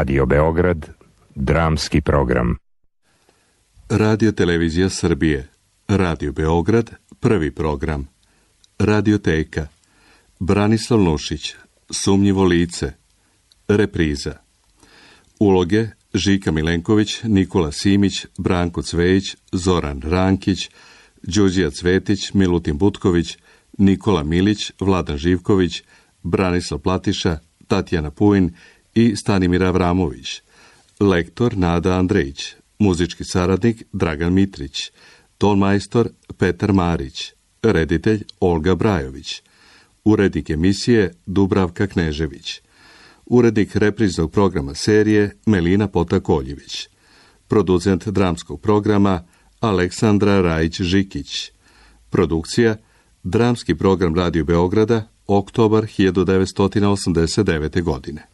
Radio Beograd, dramski program. Radio Televizija Srbije, Radio Beograd, prvi program. Radioteka, Branislav Nušić, Sumnjivo lice, Repriza. Uloge Žika Milenković, Nikola Simić, Branko Cvejić, Zoran Rankić, Đuđija Cvetić, Milutin Butković, Nikola Milić, Vladan Živković, Branislav Platiša, Tatjana Pujin i Stanimir Avramović. Lektor Nada Andrejić, muzički saradnik Dragan Mitrić, tonmajstor Petar Marić, reditelj Olga Brajović, urednik emisije Dubravka Knežević, urednik repriznog programa serije Melina Potakoljević, producent dramskog programa Aleksandra Rajić-Žikić, produkcija Dramski program Radio Beograda, oktobar 1989. godine.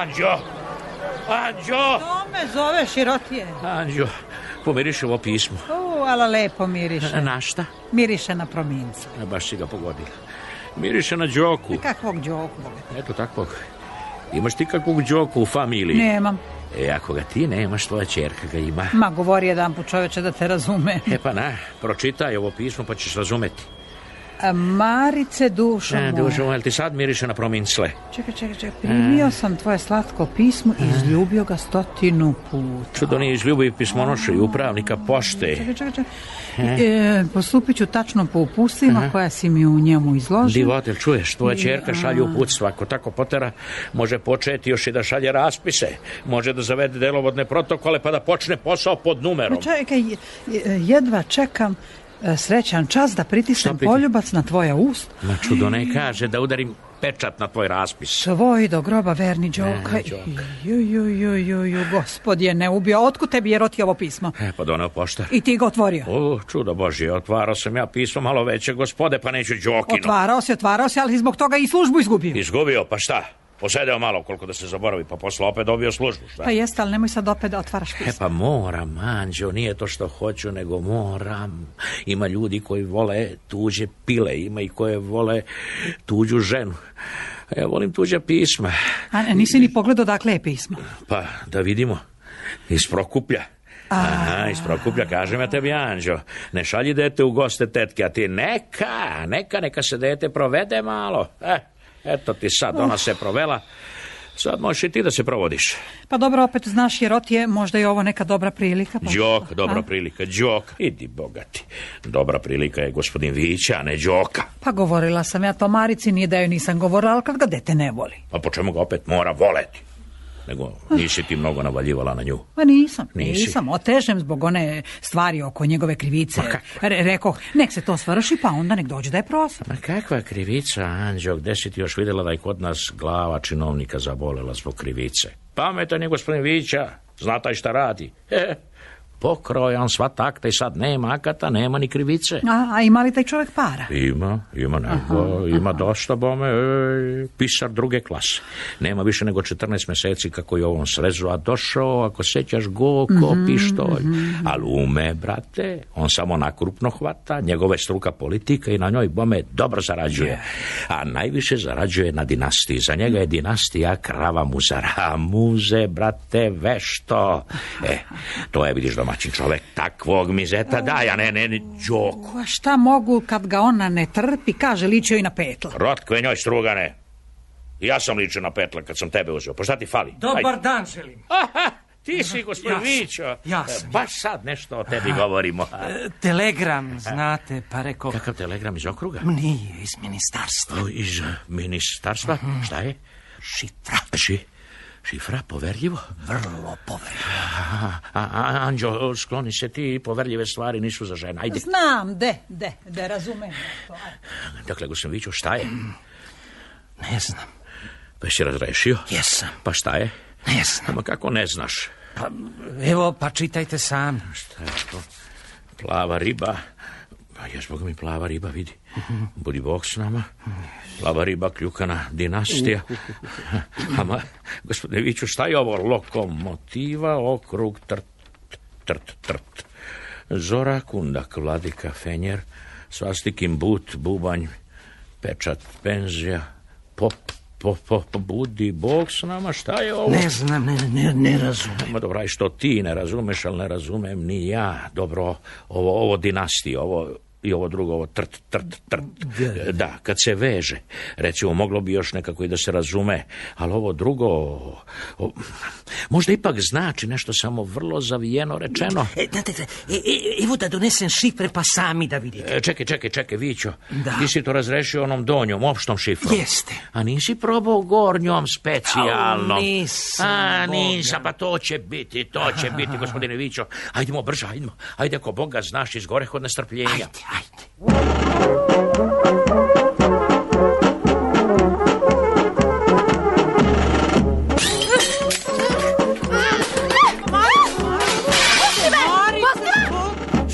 Anđo! Anđo! To me zove širotije. Anđo, pomiriši ovo pismo. U, ala lepo miriše. Na šta? Miriše na promincu. E, Baš si ga pogodila. Miriše na Đoku. Kakvog džoku? Eto takvog. Imaš ti kakvog Đoku u familiji? Nemam. E, ako ga ti nemaš, tvoja čerka ga ima. Ma, govori jedan put čoveče da te razume. E pa na, pročitaj ovo pismo pa ćeš razumeti. Marice, dušo E, moja. dušo, jel ti sad miriše na prominsle? Čekaj, čekaj, čekaj. Primio sam tvoje slatko pismo i izljubio ga stotinu puta. Čudo nije izljubi pismonoša i upravnika pošte. Čekaj, čekaj, čekaj. E, postupit ću tačno po upustima koja si mi u njemu izložio. Divotel, čuješ, tvoja čerka šalje uputstva. Ako tako potera, može početi još i da šalje raspise. Može da zavede delovodne protokole pa da počne posao pod numerom. Ma čekaj, je- je- jedva čekam e, srećan čas da pritisnem priti- poljubac na tvoja usta. Ma čudo ne kaže da udarim pečat na tvoj raspis. Tvoj do groba verni Đoka. Ju, ju, ju, ju, ju, gospod je ne ubio. Otkud tebi je roti ovo pismo? E, pa doneo poštar. I ti ga otvorio. O, čudo Božje, otvarao sam ja pismo malo veće, gospode, pa neću Đokino. Otvarao se, otvarao se, ali zbog toga i službu izgubio. Izgubio, pa šta? Posedeo malo koliko da se zaboravi, pa posle opet dobio službu, šta? Pa jeste, ali nemoj sad opet da otvaraš E pismo. pa moram, Anđo, nije to što hoću, nego moram. Ima ljudi koji vole tuđe pile, ima i koje vole tuđu ženu. A Ja volim tuđa pisma. A nisi ni pogledao dakle je pismo. Pa, da vidimo. Iz Prokuplja. Aha, iz Prokuplja, kažem ja tebi, Anđo. Ne šalji dete u goste tetke, a ti neka, neka, neka se dete provede malo. E, eto ti sad, ona se provela. Sad možeš i ti da se provodiš. Pa dobro, opet znaš jer je možda je ovo neka dobra prilika. Pa... Đok, dobra A? prilika, Đok. Idi, bogati. Dobra prilika je gospodin Vića, a ne Đoka. Pa govorila sam ja to Marici, nije da joj nisam govorila, ali kad ga dete ne voli. Pa po čemu ga opet mora voleti? Nego nisi ti mnogo navaljivala na nju. Pa nisam, Nisi. nisam, otežem zbog one stvari oko njegove krivice. Re, rekoh, nek se to svrši, pa onda nek dođe da je prosim. Ma kakva krivica, Anđo, gde si ti još vidjela da je kod nas glava činovnika zabolela zbog krivice? Pametan je gospodin Vića, zna taj šta radi. Pokrojan sva takta i sad nema akata, nema ni krivice. A, a ima li taj čovjek para? Ima, ima nego, ima dosta bome, ej, pisar druge klase. Nema više nego 14 meseci kako je ovom srezu, a došao, ako sećaš go, ko pištolj. Ali ume, brate, on samo nakrupno hvata, njegove struka politika i na njoj bome dobro zarađuje. A najviše zarađuje na dinastiji. Za njega je dinastija krava muzara. Muze, brate, vešto. E, to je, vidiš, domaćin čovek takvog mizeta daje, a ne, ne, ne, džoku. A šta mogu kad ga ona ne trpi, kaže ličio i na petla. Rotkve njoj strugane. Ja sam ličio na petle kad sam tebe uzeo. Pa šta ti fali? Dobar dan želim. Aha, ti si gospodin Ja sam, Vićo. ja sam, Baš sad nešto o tebi govorimo. E, Telegram, znate, pa rekao... Kakav telegram iz okruga? Nije iz ministarstva. O, iz eh, ministarstva? Šta je? Šifra. Ši? Šifra, poverljivo? Vrlo poverljivo. A, a, a, Anđo, skloni se ti, poverljive stvari nisu za žena. Ajde. Znam, de, de, de, razumem. To, ajde. Dakle, Viću, šta je? Ne znam. Pa si razrešio? Jesam. Pa šta je? Ne znam. Ma kako ne znaš? Pa, evo, pa čitajte sami. Šta je to? Plava riba. Pa jes, Boga mi plava riba, vidi. Budi Bog s nama. Plava riba, kljukana dinastija. Ama, gospodine Viću, šta je ovo? Lokomotiva, okrug, trt, trt, trt. Zora, kundak, vladika, fenjer, svastikin but, bubanj, pečat, penzija, pop, pop, pop, budi Bog s nama, šta je ovo? Ne znam, ne, ne, ne razumem. Ma dobro, aj što ti ne razumeš, ali ne razumem ni ja. Dobro, ovo, ovo dinastije, ovo i ovo drugo, ovo trt, trt, trt. Da, kad se veže, recimo, moglo bi još nekako i da se razume, ali ovo drugo, o, možda ipak znači nešto samo vrlo zavijeno rečeno. E, znate, e, e, evo da donesem šifre pa sami da vidite. E, čekaj, čekaj, čekaj, Vićo. Da. Ti si to razrešio onom donjom, opštom šifrom. Jeste. A nisi probao gornjom specijalno? Au, nisam, A, nisam, pa to će biti, to će biti, gospodine Vićo. Ajdemo brže, ajdemo. Ajde, ako Boga znaš, iz gore od nestrpljenja. Ajde, ajde.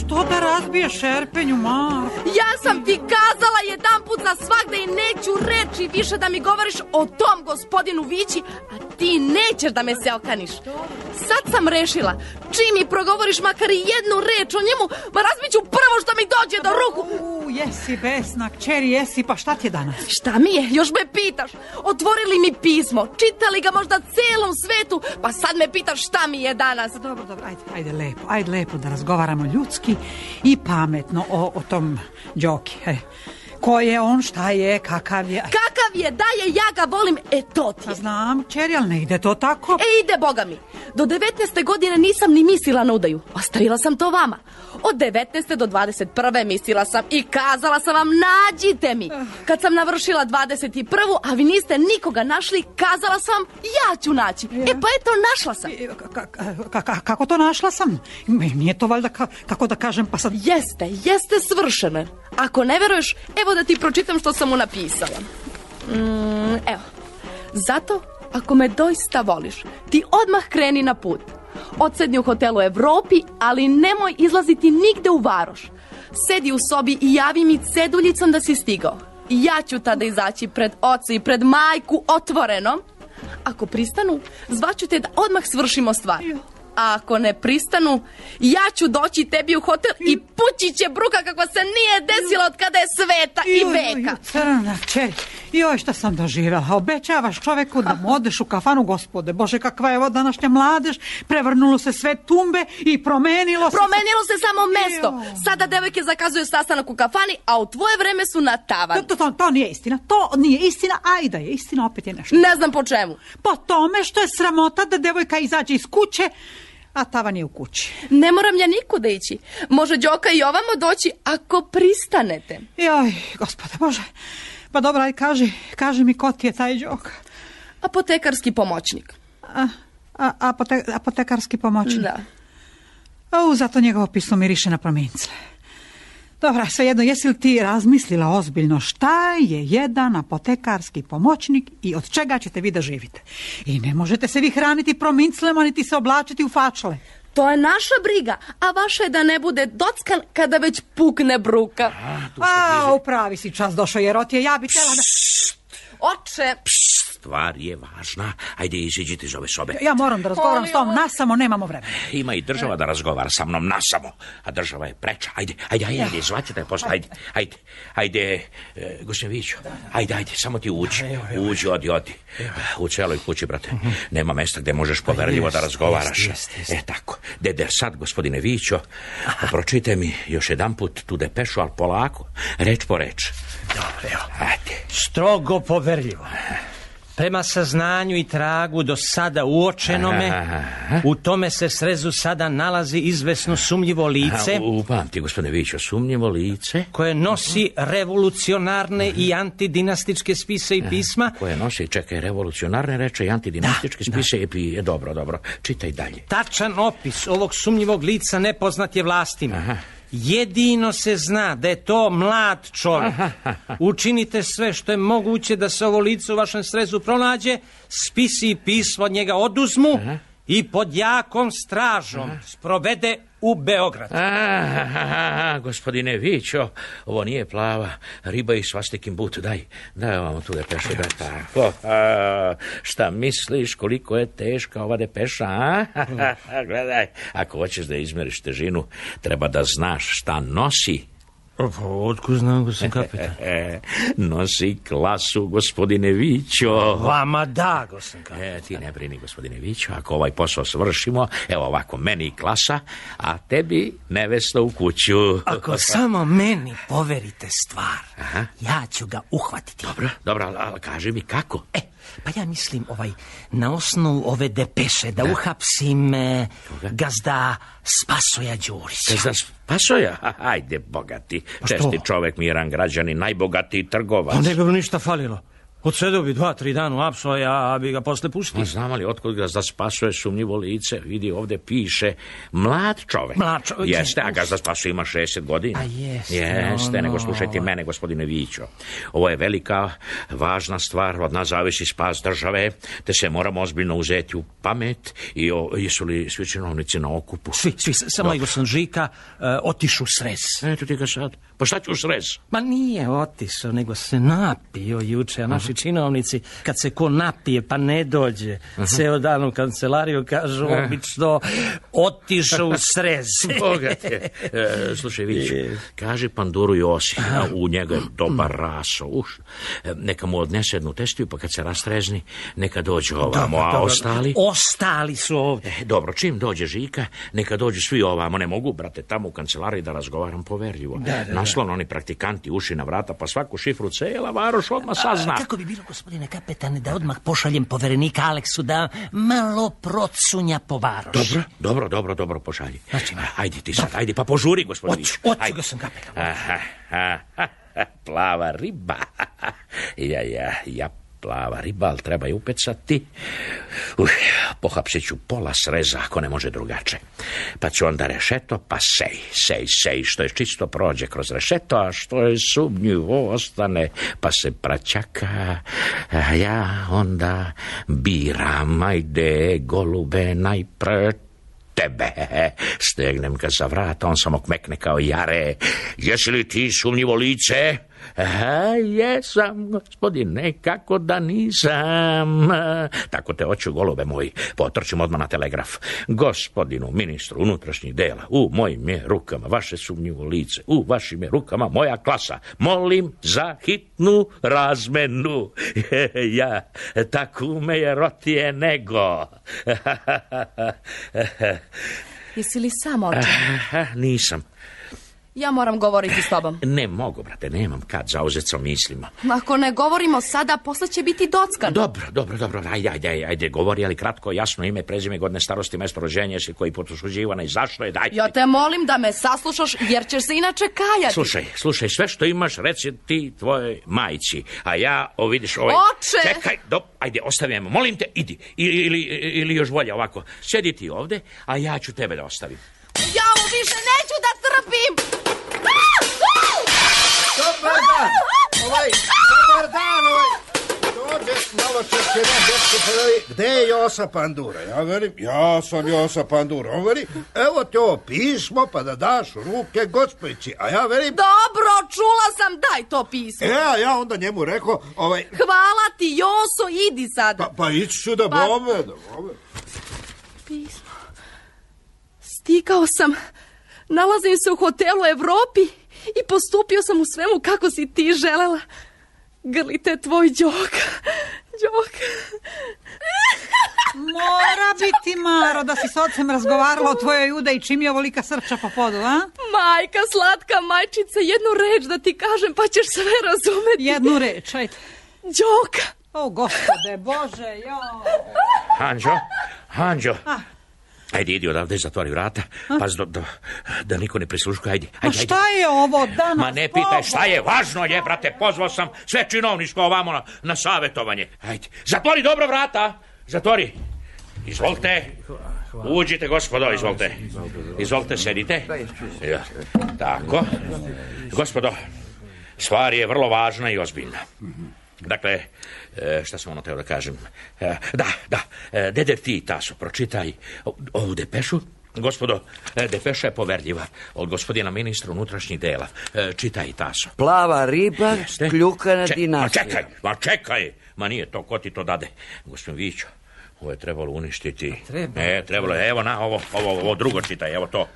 Što da razbiješ šerpenju, Mar? Ja sam ti kazala jedan put za svakda i neću reći više da mi govoriš o tom gospodinu Vići, a ti nećeš da me se okaniš. Sad sam rešila, čim mi progovoriš makar jednu reč o njemu, ma razbit ću prvo što mi dođe do ruku. U, jesi besna, kćeri, jesi, pa šta ti je danas? Šta mi je? Još me pitaš. Otvorili mi pismo, čitali ga možda celom svetu, pa sad me pitaš šta mi je danas. Dobro, dobro, ajde, ajde lepo, ajde lepo da razgovaramo ljudski i pametno o, o tom Đoki. E, ko je on, šta je, kakav je? Kakav je da je, ja ga volim, e to ti Pa je. znam, kćeri, ali ne ide to tako. E ide, boga mi. Do 19. godine nisam ni mislila na udaju. Ostavila sam to vama. Od 19. do 21. mislila sam i kazala sam vam nađite mi. Kad sam navršila 21. a vi niste nikoga našli, kazala sam ja ću naći. E pa eto, našla sam. Ka- ka- ka- kako to našla sam? Nije to valjda, ka- kako da kažem, pa sad... Jeste, jeste svršeno. Ako ne veruješ, evo da ti pročitam što sam mu napisala. Mm, evo. Zato, ako me doista voliš, ti odmah kreni na put. Odsedni u hotelu Evropi, ali nemoj izlaziti nigde u varoš. Sedi u sobi i javi mi ceduljicom da si stigao. Ja ću tada izaći pred oca i pred majku otvoreno. Ako pristanu, zvaću te da odmah svršimo stvar. A ako ne pristanu, ja ću doći tebi u hotel i pući će bruka kakva se nije desila od kada je sveta i veka. Crna kćeri, joj šta sam doživjela. Obećavaš čoveku da mu odeš u kafanu, gospode. Bože, kakva je ovo današnja mladež. Prevrnulo se sve tumbe i promenilo se... Promenilo se samo mesto. Sada devojke zakazuju sastanak u kafani, a u tvoje vreme su na tavan. To, to, to, nije istina, to nije istina, aj da je istina, opet je nešto. Ne znam po čemu. Po tome što je sramota da devojka izađe iz kuće, a tavan je u kući. Ne moram ja nikuda ići. Može Đoka i ovamo doći ako pristanete. Joj, gospode Bože. Pa dobro, aj kaži, kaži mi ko ti je taj džok. Apotekarski pomoćnik. A, a, apote, apotekarski pomoćnik. Da. O, zato njegovo pismo miriše na promincle. Dobra, svejedno, jesi li ti razmislila ozbiljno šta je jedan apotekarski pomoćnik i od čega ćete vi da živite? I ne možete se vi hraniti prominclema, niti se oblačiti u fačle. To je naša briga, a vaša je da ne bude dockan kada već pukne bruka. A, u pravi si čas došao, jer otje ja bi tela da... Oče, Stvar je važna. Ajde, iziđite iz ove sobe. Ja moram da razgovaram s tom nasamo, nemamo vremena. Ima i država da razgovara sa mnom nasamo, a država je preča. Ajde, ajde, ajde, ajde, zvaćete posle, ajde, ajde, ajde, e, gospodin Viću, ajde, ajde, samo ti uđi, uđi, odi, odi. U celoj kući, brate, nema mesta gde možeš poverljivo da razgovaraš. E, tako, dede, sad, gospodine Vićo, pročitaj mi još jedan put tu depešu, ali polako, reč po reč. Dobro, evo. Ajde. Strogo poverljivo. Prema saznanju i tragu do sada uočenome, u tome se srezu sada nalazi izvesno sumnjivo lice upamti, gospodine Vićo, sumnjivo lice? koje nosi revolucionarne i antidinastičke spise i pisma, koje nosi, čekaj, revolucionarne reče i antidinastičke Da, spise i pi- dobro, dobro, čitaj dalje. Tačan opis ovog sumnjivog lica nepoznat je vlastima. Jedino se zna da je to mlad čovjek. Učinite sve što je moguće da se ovo lice u vašem srezu pronađe, spisi i pismo od njega oduzmu i pod jakom stražom sprovede u Beograd. A, gospodine Vićo, ovo nije plava riba i svastikin but, daj, daj vam tu depešu, daj tako. A, šta misliš, koliko je teška ova depeša, a? Gledaj, ako hoćeš da izmeriš težinu, treba da znaš šta nosi. Otkud znam, gospodin kapitan? E, nosi klasu, gospodine Vićo. Vama da, gospodin kapitan. E, ti ne brini, gospodine Vićo, ako ovaj posao svršimo, evo ovako, meni klasa, a tebi nevesta u kuću. Ako samo meni poverite stvar, ja ću ga uhvatiti. Dobro, dobro, ali kaži mi kako? E, pa ja mislim ovaj, na osnovu ove depeše da, uhapsim e, gazda Spasoja Đurića. Za spasoja? Ha, Ajde, bogati. Česti čovek, miran građanin, najbogatiji trgovac. Pa ne bi mu ništa falilo. Odsedao bi dva, tri dana u apsoja, a bi ga posle pustio. Znam li otkud ga za spasuje sumnjivo lice? Vidi, ovde piše mlad čovek. Mlad čovek. Jeste, a ga za spasu ima 60 godina. A jeste, Jeste, no, nego slušajte mene, gospodine Vićo. Ovo je velika, važna stvar, od nas zavisi spas države, te se moramo ozbiljno uzeti u pamet i o, jesu li svi činovnici na okupu? Svi, svi, samo Igor Sanžika uh, otišu srez. Eto ti ga sad. Pa šta ću srez? Ma nije otišao, nego se napio juče, a naši činovnici, kad se ko napije pa ne dođe, ceo dan u kancelariju kažu obično otišao u srez. Boga te. E, slušaj, Vić, kaži Panduru Josi, u njega je dobar raso, uš, e, neka mu odnese jednu testiju, pa kad se rastrezni, neka dođe ovamo, a ostali... Ostali su ovdje. E, dobro, čim dođe Žika, neka dođu svi ovamo, ne mogu, brate, tamo u kancelariji da razgovaram poverljivo. Naslovno oni praktikanti uši na vrata, pa svaku šifru cela varoš odmah sazna. Kako bi bilo, gospodine kapetane, da odmah pošaljem poverenika Aleksu da malo procunja po varoši? Dobro, dobro, dobro, dobro, pošalji. Znači, ajde ti sad, ajde, pa požuri, gospodin. Hoću, hoću ga sam kapetan. Plava riba. Ja, ja, ja, plava riba, ali treba je upecati. Uh, pohapsit ću pola sreza, ako ne može drugače. Pa ću onda rešeto, pa sej, sej, sej, što je čisto prođe kroz rešeto, a što je sumnjivo ostane, pa se praćaka. A ja onda biram, ajde, golube, najpre tebe. Stegnem ga za vrat, on samo kmekne kao jare. Jesi li ti sumnjivo lice? Aha, jesam, gospodine, kako da nisam. Tako te oću, golube moji, potrčim odmah na telegraf. Gospodinu ministru unutrašnjih dela, u mojim je rukama vaše sumnjivo lice, u vašim je rukama moja klasa. Molim za hitnu razmenu. ja, tako me je rotije nego. Jesi li sam oče? Nisam. Ja moram govoriti s tobom. Ne mogu, brate, nemam kad zauzet sa mislima. Ako ne govorimo sada, posle će biti dockan. Dobro, dobro, dobro, ajde, ajde, ajde, govori, ali kratko, jasno, ime, prezime, godine starosti, mesto rođenja, si koji potusuđivana i zašto je, daj. Ja te molim da me saslušaš, jer ćeš se inače kajati. Slušaj, slušaj, sve što imaš, reci ti tvojoj majci, a ja, o vidiš, ovaj... Oče! Čekaj, do, ajde, ostavim, molim te, idi, ili, ili, ili još bolje ovako, sjedi ti ovde, a ja ću tebe da ostavim. Ja mu više neću da trpim! Dobar dan! Ovaj, dobar dan, ovaj. Dođe malo češće na dečko, pa veli, gde je Josa Pandura? Ja velim, ja sam Josa Pandura. On veli, evo ti ovo pismo, pa da daš u ruke gospojici. A ja velim, Dobro, čula sam, daj to pismo. e, a ja onda njemu rekao, ovaj, Hvala ti, Joso, idi sad. pa, pa ići ću da Pa- bome, da bome. Pismo. Stikao sam. Nalazim se u hotelu Evropi i postupio sam u svemu kako si ti želela. Grlite tvoj džok. Džok. Mora biti, Maro, da si s ocem razgovarala o tvojoj juda i čim je ovolika srča po podu, a? Majka, slatka majčica, jednu reč da ti kažem pa ćeš sve razumeti. Jednu reč, ajde. Džok. O, gospode, Bože, jo. Anđo, Anđo. Ajde, idi odavde, zatvori vrata. Paz da, da, da niko ne prisluškuje. Ajde, Ma ajde, šta je ovo danas? Ma ne pitaj šta je, važno je, brate, pozvao sam sve činovništvo ovamo na, na savjetovanje. Ajde, zatvori dobro vrata, zatvori. Izvolite, uđite, gospodo, izvolite. Izvolite, sedite. Ja, Tako. Gospodo, stvar je vrlo važna i ozbiljna. Dakle, e, šta sam ono teo da kažem? E, Da, da, e, dede ti, Taso, pročitaj ovu depešu. Gospodo, depeša je poverljiva od gospodina ministra unutrašnjih dela. Čitaj, Taso. Plava riba, Jeste? kljukana Če- dinastija. Ma čekaj, ma čekaj, ma nije to, ko ti to dade? Gospodin Vićo, ovo je trebalo uništiti. Treba. E, trebalo je, evo na, ovo, ovo, ovo drugo čitaj, evo to.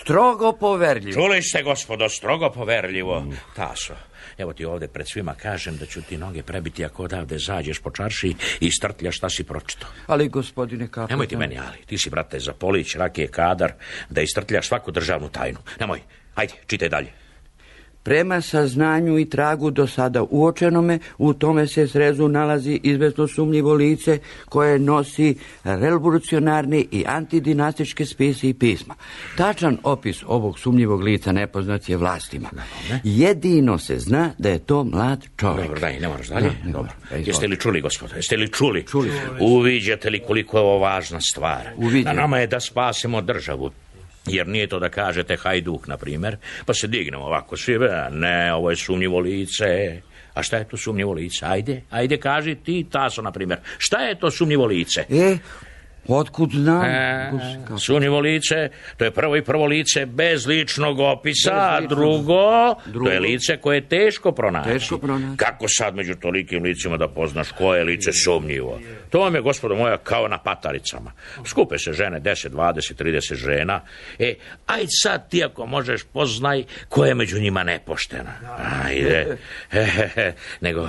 Strogo poverljivo. Čuli ste, gospodo, strogo poverljivo. Taso, evo ti ovde pred svima kažem da ću ti noge prebiti ako odavde zađeš po čarši i strtljaš šta si pročitao. Ali, gospodine kapetan... Nemoj ti meni, ali ti si, brate, za polić, rakije, kadar, da istrtljaš svaku državnu tajnu. Nemoj, ajde, čitaj dalje. Prema saznanju i tragu do sada uočenome, u tome se srezu nalazi izvesno sumnjivo lice koje nosi revolucionarni i antidinastičke spise i pisma. Tačan opis ovog sumnjivog lica nepoznat je vlastima. Jedino se zna da je to mlad čovjek. Dobro, daj, ne moraš dalje. Dobro. Jeste li čuli, gospodo? Jeste li čuli? Čuli. Uviđate li koliko je ovo važna stvar? Na nama je da spasimo državu. Jer nije to da kažete hajduk, na primjer, pa se dignemo ovako svi, a ne, ovo je sumnjivo lice. A šta je to sumnjivo lice? Ajde, ajde, kaži ti, Taso, na primjer. Šta je to sumnjivo lice? E, otkud znam? E, Sumnjivo lice, to je prvo i prvo lice bez ličnog opisa, Bez ličnog. drugo, Drugo. to je lice koje je teško pronaći. Teško pronaći. Kako sad među tolikim licima da poznaš koje je lice sumnjivo? To vam je, gospodo moja, kao na pataricama. Skupe se žene, 10, 20, 30 žena. E, aj sad ti ako možeš poznaj ko je među njima nepoštena. Ajde. Nego,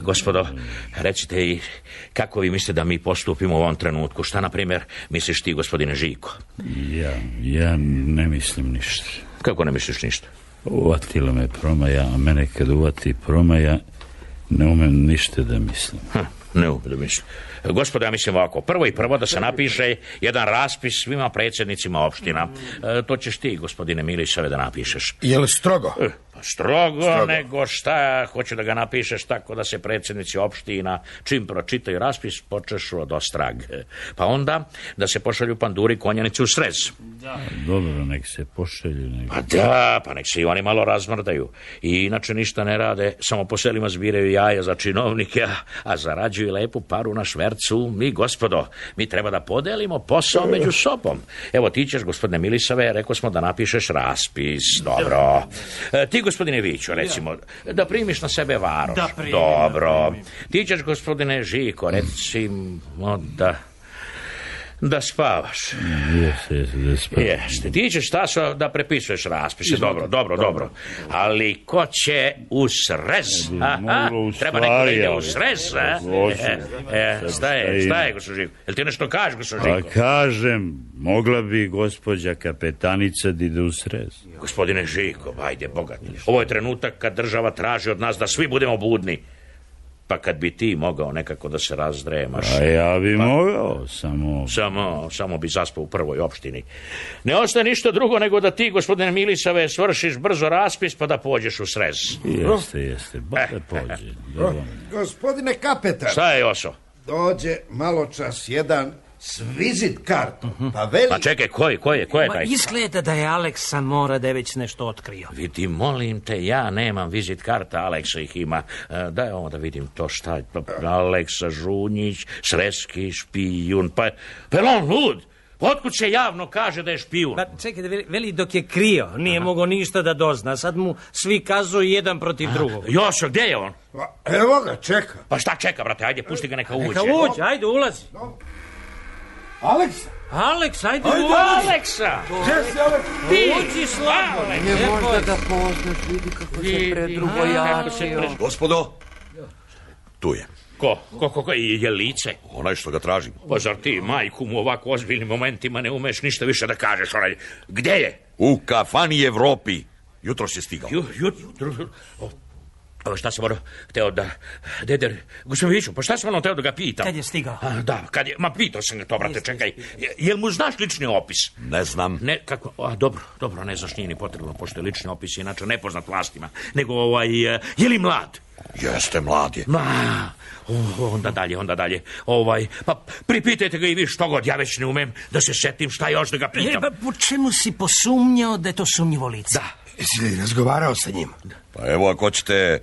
Gospodo, recite i kako vi mislite da mi postupimo u ovom trenutku? Šta, na primjer, misliš ti, gospodine Žiko? Ja, ja ne mislim ništa. Kako ne misliš ništa? Uvatila me promaja, a mene kad uvati promaja, ne umem ništa da mislim. Hm, ne umem da mislim. Gospodo, ja mislim ovako. Prvo i prvo da se napiše jedan raspis svima predsjednicima opština. E, to ćeš ti, gospodine Milićeve, da napišeš. Je li strogo? E, pa strogo, nego šta, hoću da ga napišeš tako da se predsjednici opština čim pročitaju raspis počešu od ostrag. Pa onda da se pošalju panduri konjanici u srez. Dobro, nek se pošelju. Nek... Pa da, pa nek se i oni malo razmrdaju. I inače ništa ne rade, samo po selima zbiraju jaja za činovnike, a- a zarađuju lepu paru na švercu. Mi, gospodo, mi treba da podelimo posao među sobom. Evo, ti ćeš, gospodine Milisave, rekao smo da napišeš raspis. Dobro. E, ti, gospodine Viću, recimo, da primiš na sebe varoš. Da primim, Dobro. Ti ćeš, gospodine Žiko, recimo, da... Da spavaš. Jeste, jeste, da spavam. Jeste, ti ćeš Taso da prepisuješ raspise, dobro, dobro, dobro. Ali ko će u srez? treba neko da ide u srez, a? E, e, šta je, šta je, Žiko? Jel ti nešto kažeš, gospodin Pa Žiko? kažem, mogla bi gospođa kapetanica da ide u srez. Gospodine Žiko, ajde, bogati. Ovo je trenutak kad država traži od nas da svi budemo budni. Pa kad bi ti mogao nekako da se razdremaš. A ja bi mogao, samo... Samo, samo bi zaspao u prvoj opštini. Ne ostaje ništa drugo nego da ti, gospodine Milisave, svršiš brzo raspis pa da pođeš u srez. Jeste, jeste, ba da pođe. Dobro. Gospodine kapetan, Šta je Oso? dođe malo čas jedan s vizit kartom, pa veli... Pa čekaj, koji, koji je, ko je taj? izgleda da je Aleksa mora da je već nešto otkrio. Vidi, molim te, ja nemam vizit karta, Aleksa ih ima. E, daj ovo da vidim to šta je. Pa, Aleksa Žunjić, Sreski, špijun, pa, pa je on lud? Otkud se javno kaže da je špijun? Pa čekaj, da veli, veli dok je krio, nije mogao ništa da dozna. Sad mu svi kazuju jedan protiv drugog. Jošo, gdje je on? Pa, Evo ga, čeka. Pa šta čeka, brate, ajde, pusti ga neka uđe. Neka uđe, ajde, ulazi. Aleksa, Aleks, ajde, Ajde, uđi. Aleksa! gdje si Aleksa? Ti! Uđi slabo. Aleks! Ne možda ga poznaš, vidi kako se predrugo pred- Gospodo, tu je. Ko, ko, ko, ko, je je lice? Onaj što ga tražim. Pa zar ti, majku mu, u ovako ozbiljnim momentima ne umeš ništa više da kažeš, onaj, gdje je? U kafani Evropi. Jutro je stigao. Ju, ju, dru- o, Evo šta sam ono hteo da... Deder, gospodin Viću, pa šta sam ono hteo da ga pitam? Kad je stigao? A, da, kad je... Ma pitao sam ga to, brate, čekaj. Je- Jel mu znaš lični opis? Ne znam. Ne, kako, a, dobro, dobro, ne znaš, nije ni potrebno, pošto je lični opis inače nepoznat vlastima, nego ovaj, e, je li mlad? Jeste mlad je. Ma, o, onda dalje, onda dalje, ovaj, pa pripitajte ga i vi što god, ja već ne umem da se setim šta još da ga E, pitam. pa po čemu si posumnjao da je to sumnjivo lice? Da, Jesi li razgovarao sa njim? Pa evo ako ćete e,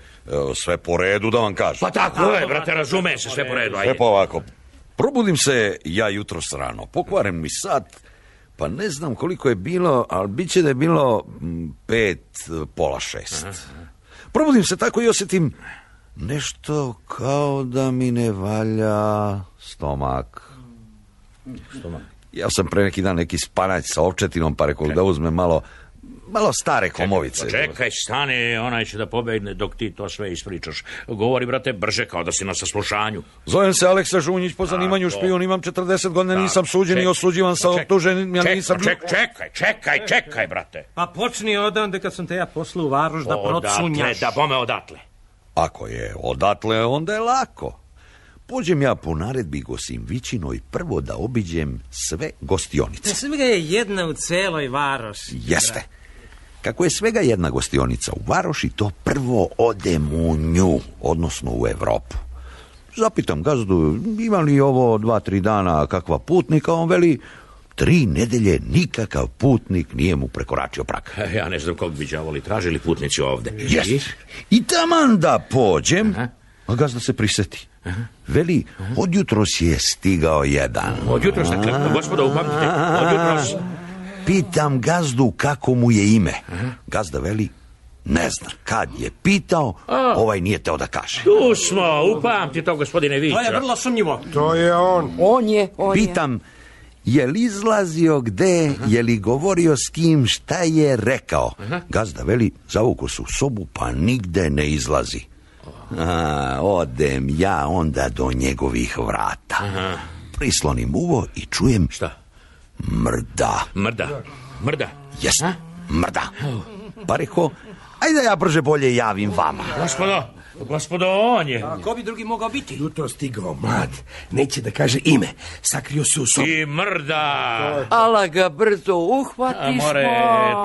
sve po redu da vam kažem. pa tako je, brate, razume se sve po redu, ajde. Sve pa ovako. Probudim se ja jutro rano. Pokvaren mi sat, pa ne znam koliko je bilo, ali bit će da je bilo pet, pola šest. Probudim se tako i osjetim nešto kao da mi ne valja stomak. Ja sam pre neki dan neki spanać sa ovčetinom, pa rekao da uzmem malo, malo stare komovice. Čekaj, stani, onaj će da pobegne dok ti to sve ispričaš. Govori, brate, brže kao da si na saslušanju. Zovem se Aleksa Žunjić, po zanimanju Tako. špijun, imam 40 godina, Da, nisam suđen i osuđivan sa optuženim, ja nisam... ček- čekaj, čekaj, čekaj, brate. Pa počni odande kad sam te ja poslao u varoš da Odatle, procunjaš. da bome odatle. Ako je odatle, onda je lako. Pođem ja po naredbi Gosim Vićinoj prvo da obiđem sve gostionice. Svega je jedna u celoj varoši. Jeste. Kako je svega jedna gostionica u Varoši, to prvo odem u nju, odnosno u Evropu. Zapitam gazdu, ima li ovo dva, tri dana kakva putnika, on veli, tri nedelje nikakav putnik nije mu prekoračio prag. E, Ja ne znam kog bi đavoli tražili putnici ovde. Jest. I taman da pođem, a gazda se priseti. Veli, odjutros je stigao jedan. Od jutros, dakle, gospodo, upamtite, od jutros. Pitam gazdu kako mu je ime. Gazda veli, ne zna. Kad je pitao, ovaj nije teo da kaže. Tu smo, upamti to, gospodine Vića. To je vrlo sumnjivo. To je on. On je, on je. Pitam, je li izlazio gde, je li govorio s kim, šta je rekao? Gazda veli, zavuko se u sobu, pa nigde ne izlazi. A, odem ja onda do njegovih vrata. Prislonim uvo i čujem Šta? Mrda. Mrda. Mrda. Jest, mrda. Pa reko, ajde ja brže bolje javim vama. Gospodo, gospodo, on je. Ko bi drugi mogao biti? Jutro stigao mlad. Neće da kaže ime. Sakrio se u sobu. I mrda. Ala ga brzo A uhvatismo. more,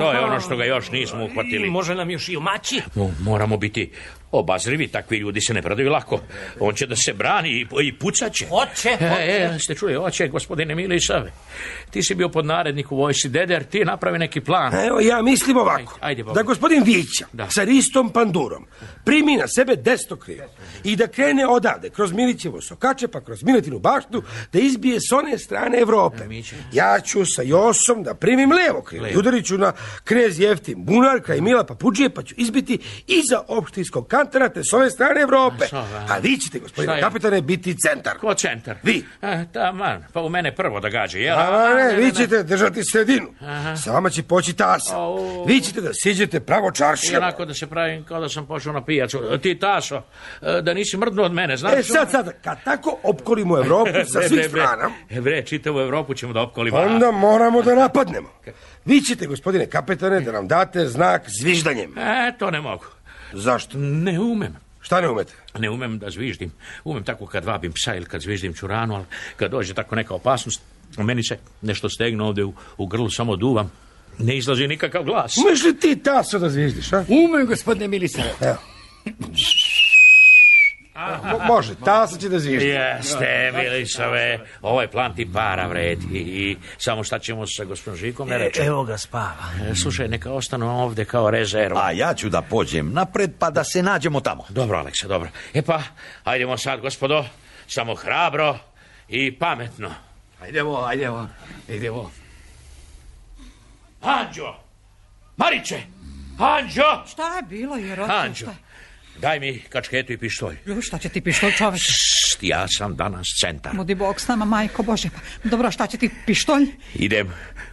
to je ono što ga još nismo I uhvatili. može nam još i umaći. Mo- Moramo biti obazrivi, takvi ljudi se ne predaju lako. On će da se brani i, i pucaće. Hoće, E, hoće. e, ste čuli, oće, gospodine Milisave. Ti si bio podnarednik u vojsi Deder, ti napravi neki plan. Evo, ja mislim ovako. Ajde, ajde, da gospodin Vića Da. sa ristom pandurom primi na sebe desnokrivo i da krene odavde, kroz Milićevo sokače, pa kroz Miletinu baštu, da izbije s one strane Evrope. Ja ću sa Josom da primim levo krilo i udarit ću na krez Jeftin bunar kraj Mila Papuđije, pa ću izbiti iza opštinskog kantara te s ove strane Evrope. a? A vi ćete, gospodine kapitane, biti centar. Ko centar? Vi. E, taman, pa u mene prvo da gađe, jel? A, ne, vi ćete držati sredinu. Sa vama će poći tasa. Au. Vi ćete da siđete pravo I čaršijom. onako da se pravim kao da sam pošao na pijacu. Ti taso, e, da nisi mrdnuo od mene, znaš? E sad, sad, kad tako opkolimo Evropu sa Bre, svih strana, E, bre, čitavu Evropu ćemo da opkolimo. onda moramo da napadnemo. Vi ćete, gospodine kapetane, da nam date znak zviždanjem. E, to ne mogu. Zašto? Ne umem. Šta ne umete? Ne umem da zviždim. Umem tako kad vabim psa ili kad zviždim čuranu, ali kad dođe tako neka opasnost, meni se nešto stegne ovde u, u grlu, samo duvam. Ne izlazi nikakav glas. Umeš li ti taso da zviždiš, a? Umem, gospodine Milisare. Evo. Mo- može, tasa će da zviždi. Jeste, Milisave, ovaj plan ti para vredi i samo šta ćemo sa gospodinom Žikom ne reče. Evo ga spava. E, Slušaj, neka ostanu ovde kao rezerva. A ja ću da pođem napred pa da se nađemo tamo. Dobro, Aleksa, dobro. E pa, hajdemo sad, gospodo, samo hrabro i pametno. Ajdemo, ajdemo, idemo. Anđo! Mariće! Anđo! Šta je bilo, Jerote? Anđo, Šta, daj mi kačketu i pištolj. Ju, šta će ti pištolj, čoveče? Šst, ja sam danas centar. Budi Bog s nama, majko Bože. Pa, dobro, šta će ti pištolj? Idem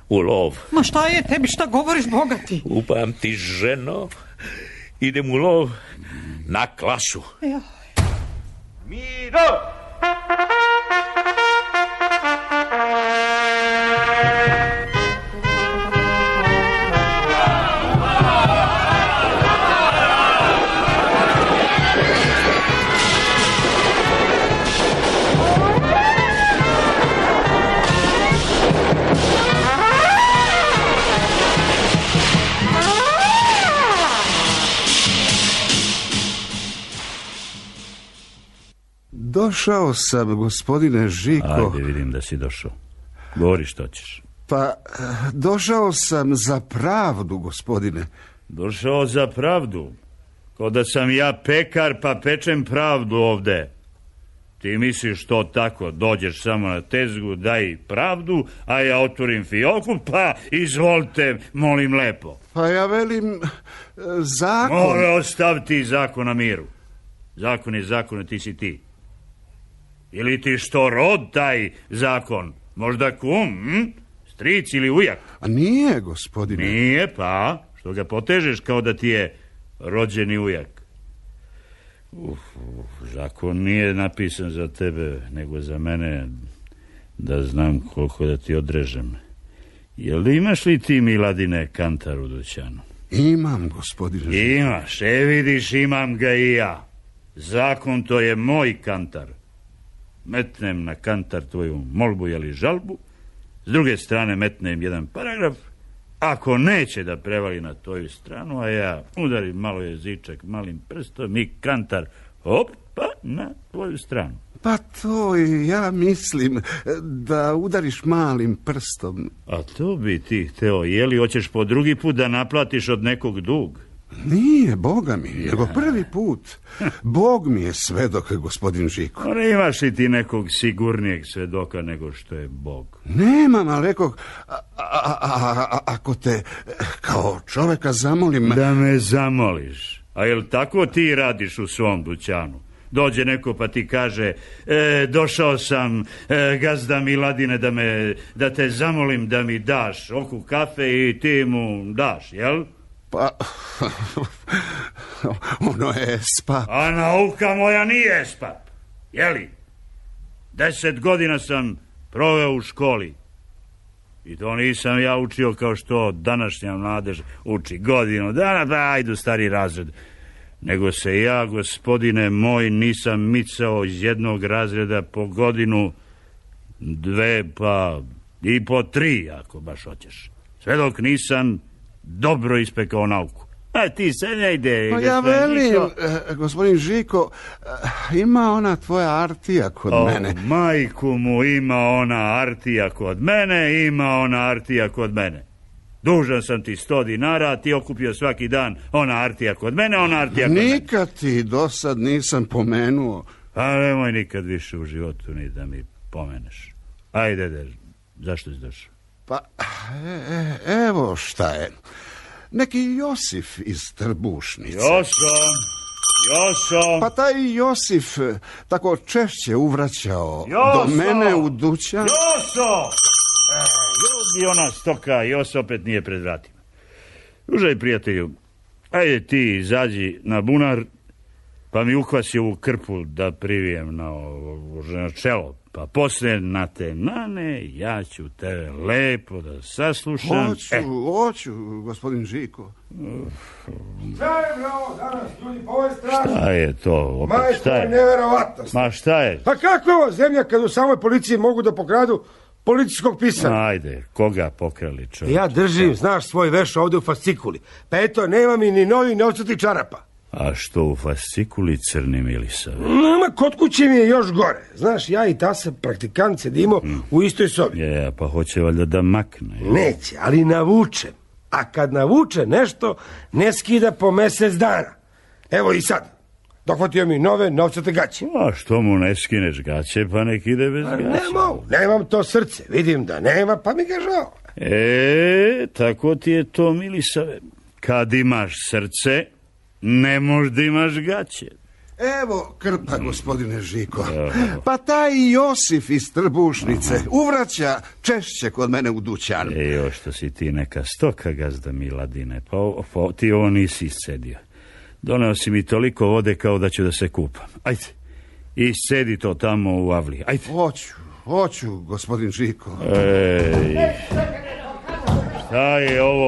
u lov. Ma šta je tebi, šta govoriš, Boga ti? Upamti, ženo, idem u lov na klasu. Ja. Miro! Došao sam, gospodine Žiko. Ajde, vidim da si došao. Govori što ćeš. Pa, došao sam za pravdu, gospodine. Došao za pravdu. Ko da sam ja pekar pa pečem pravdu ovde. Ti misliš to tako, dođeš samo na tezgu, daj pravdu, a ja otvorim fioku, pa izvolite, molim lepo. Pa ja velim, eh, zakon... Mora ostaviti zakon na miru. Zakon je zakon, a ti si ti. Ili ti što rod taj zakon? Možda kum, hm? stric ili ujak? A nije, gospodine. Nije, pa, što ga potežeš kao da ti je rođeni ujak. Uf, uf, zakon nije napisan za tebe, nego za mene, da znam koliko da ti odrežem. Jel imaš li ti, Miladine, kantar u dućanu? Imam, gospodine. Imaš, e vidiš, imam ga i ja. Zakon to je moj kantar. Metnem na kantar tvoju molbu ili žalbu, s druge strane metnem jedan paragraf, ako neće da prevali na tvoju stranu, a ja udarim malo jezičak malim prstom i kantar, opa, na tvoju stranu. Pa to ja mislim da udariš malim prstom. A to bi ti hteo, je li hoćeš po drugi put da naplatiš od nekog dug? Nije, Boga mi, nego prvi put. Bog mi je svedok, gospodin Žiko. Pa ne imaš li ti nekog sigurnijeg svedoka nego što je Bog? Nemam, ali rekao, a, a- a- ako te eh, kao čoveka zamolim... Da me zamoliš. A jel tako ti radiš u svom dućanu? Dođe neko pa ti kaže, e, došao sam, e, gazda Miladine, da, me, da te zamolim da mi daš oku kafe i ti mu daš, jel? Pa, ono je spa. A nauka moja nije spap, jeli? Deset godina sam proveo u školi. I to nisam ja učio kao što današnja mladež uči godinu dana, pa ajdu stari razred. Nego se ja, gospodine moj, nisam micao iz jednog razreda po godinu, dve, pa i po tri, ako baš hoćeš. Sve dok nisam dobro ispekao nauku. A ti se ne ide. Pa ja velim, eh, gospodin Žiko, eh, ima ona tvoja artija kod O, mene. majku mu ima ona artija kod mene, ima ona artija kod mene. Dužan sam ti sto dinara, a ti okupio svaki dan ona artija kod mene, ona artija kod mene. Nikad ti do sad nisam pomenuo. A nemoj nikad više u životu ni da mi pomeneš. Ajde, de, zašto si došao? Pa, e, e, evo šta je. Neki Josif iz Trbušnice. Joso, Joso. Pa taj Josif tako češće uvraćao Joso! do mene u dućan. Joso! E, ljudi, ona stoka, Joso opet nije pred vratima. Užaj, prijatelju, ajde ti izađi na bunar, pa mi ukvasi ovu krpu da privijem na, ovo- na čelo. Pa posle na te nane, ja ću tebe lepo da saslušam. Hoću, E, hoću, gospodin Žiko. Šta je bre ovo danas, ljudi, pa ovo je strašno. šta je to? Opet, Majko, šta je? neverovatno. Ma šta je? Pa kako je ovo zemlja kad u samoj policiji mogu da pokradu policijskog pisara? Ajde, koga pokrali čovječ? Ja držim, znaš, svoj veš ovde u fascikuli. Pa eto, nema mi ni novi novcati čarapa. A što u fascikuli crni milisave? Nama kod kuće mi je još gore. Znaš, ja i ta se praktikant sedimo u istoj sobi. Je, pa hoće valjda da makne. Neće, ali navučem. A kad navuče nešto, ne skida po mesec dana. Evo i sad. Dohvatio mi nove novcate gaće. A što mu ne skineš gaće, pa nek ide bez Pa gaća? ne mogu, nemam to srce. Vidim da nema, pa mi ga žao. E, tako ti je to, milisave. Kad imaš srce, ne možda imaš gaće. Evo krpa, gospodine Žiko. Pa taj Josif iz Trbušnice uvraća češće kod mene u dućan. E, još što si ti neka stoka, gazda Miladine, pa, pa ti ovo nisi iscedio. Doneo si mi toliko vode kao da ću da se kupam. Ajde, iscedi to tamo u avli. Ajde. Hoću, hoću, gospodin Žiko. Ej,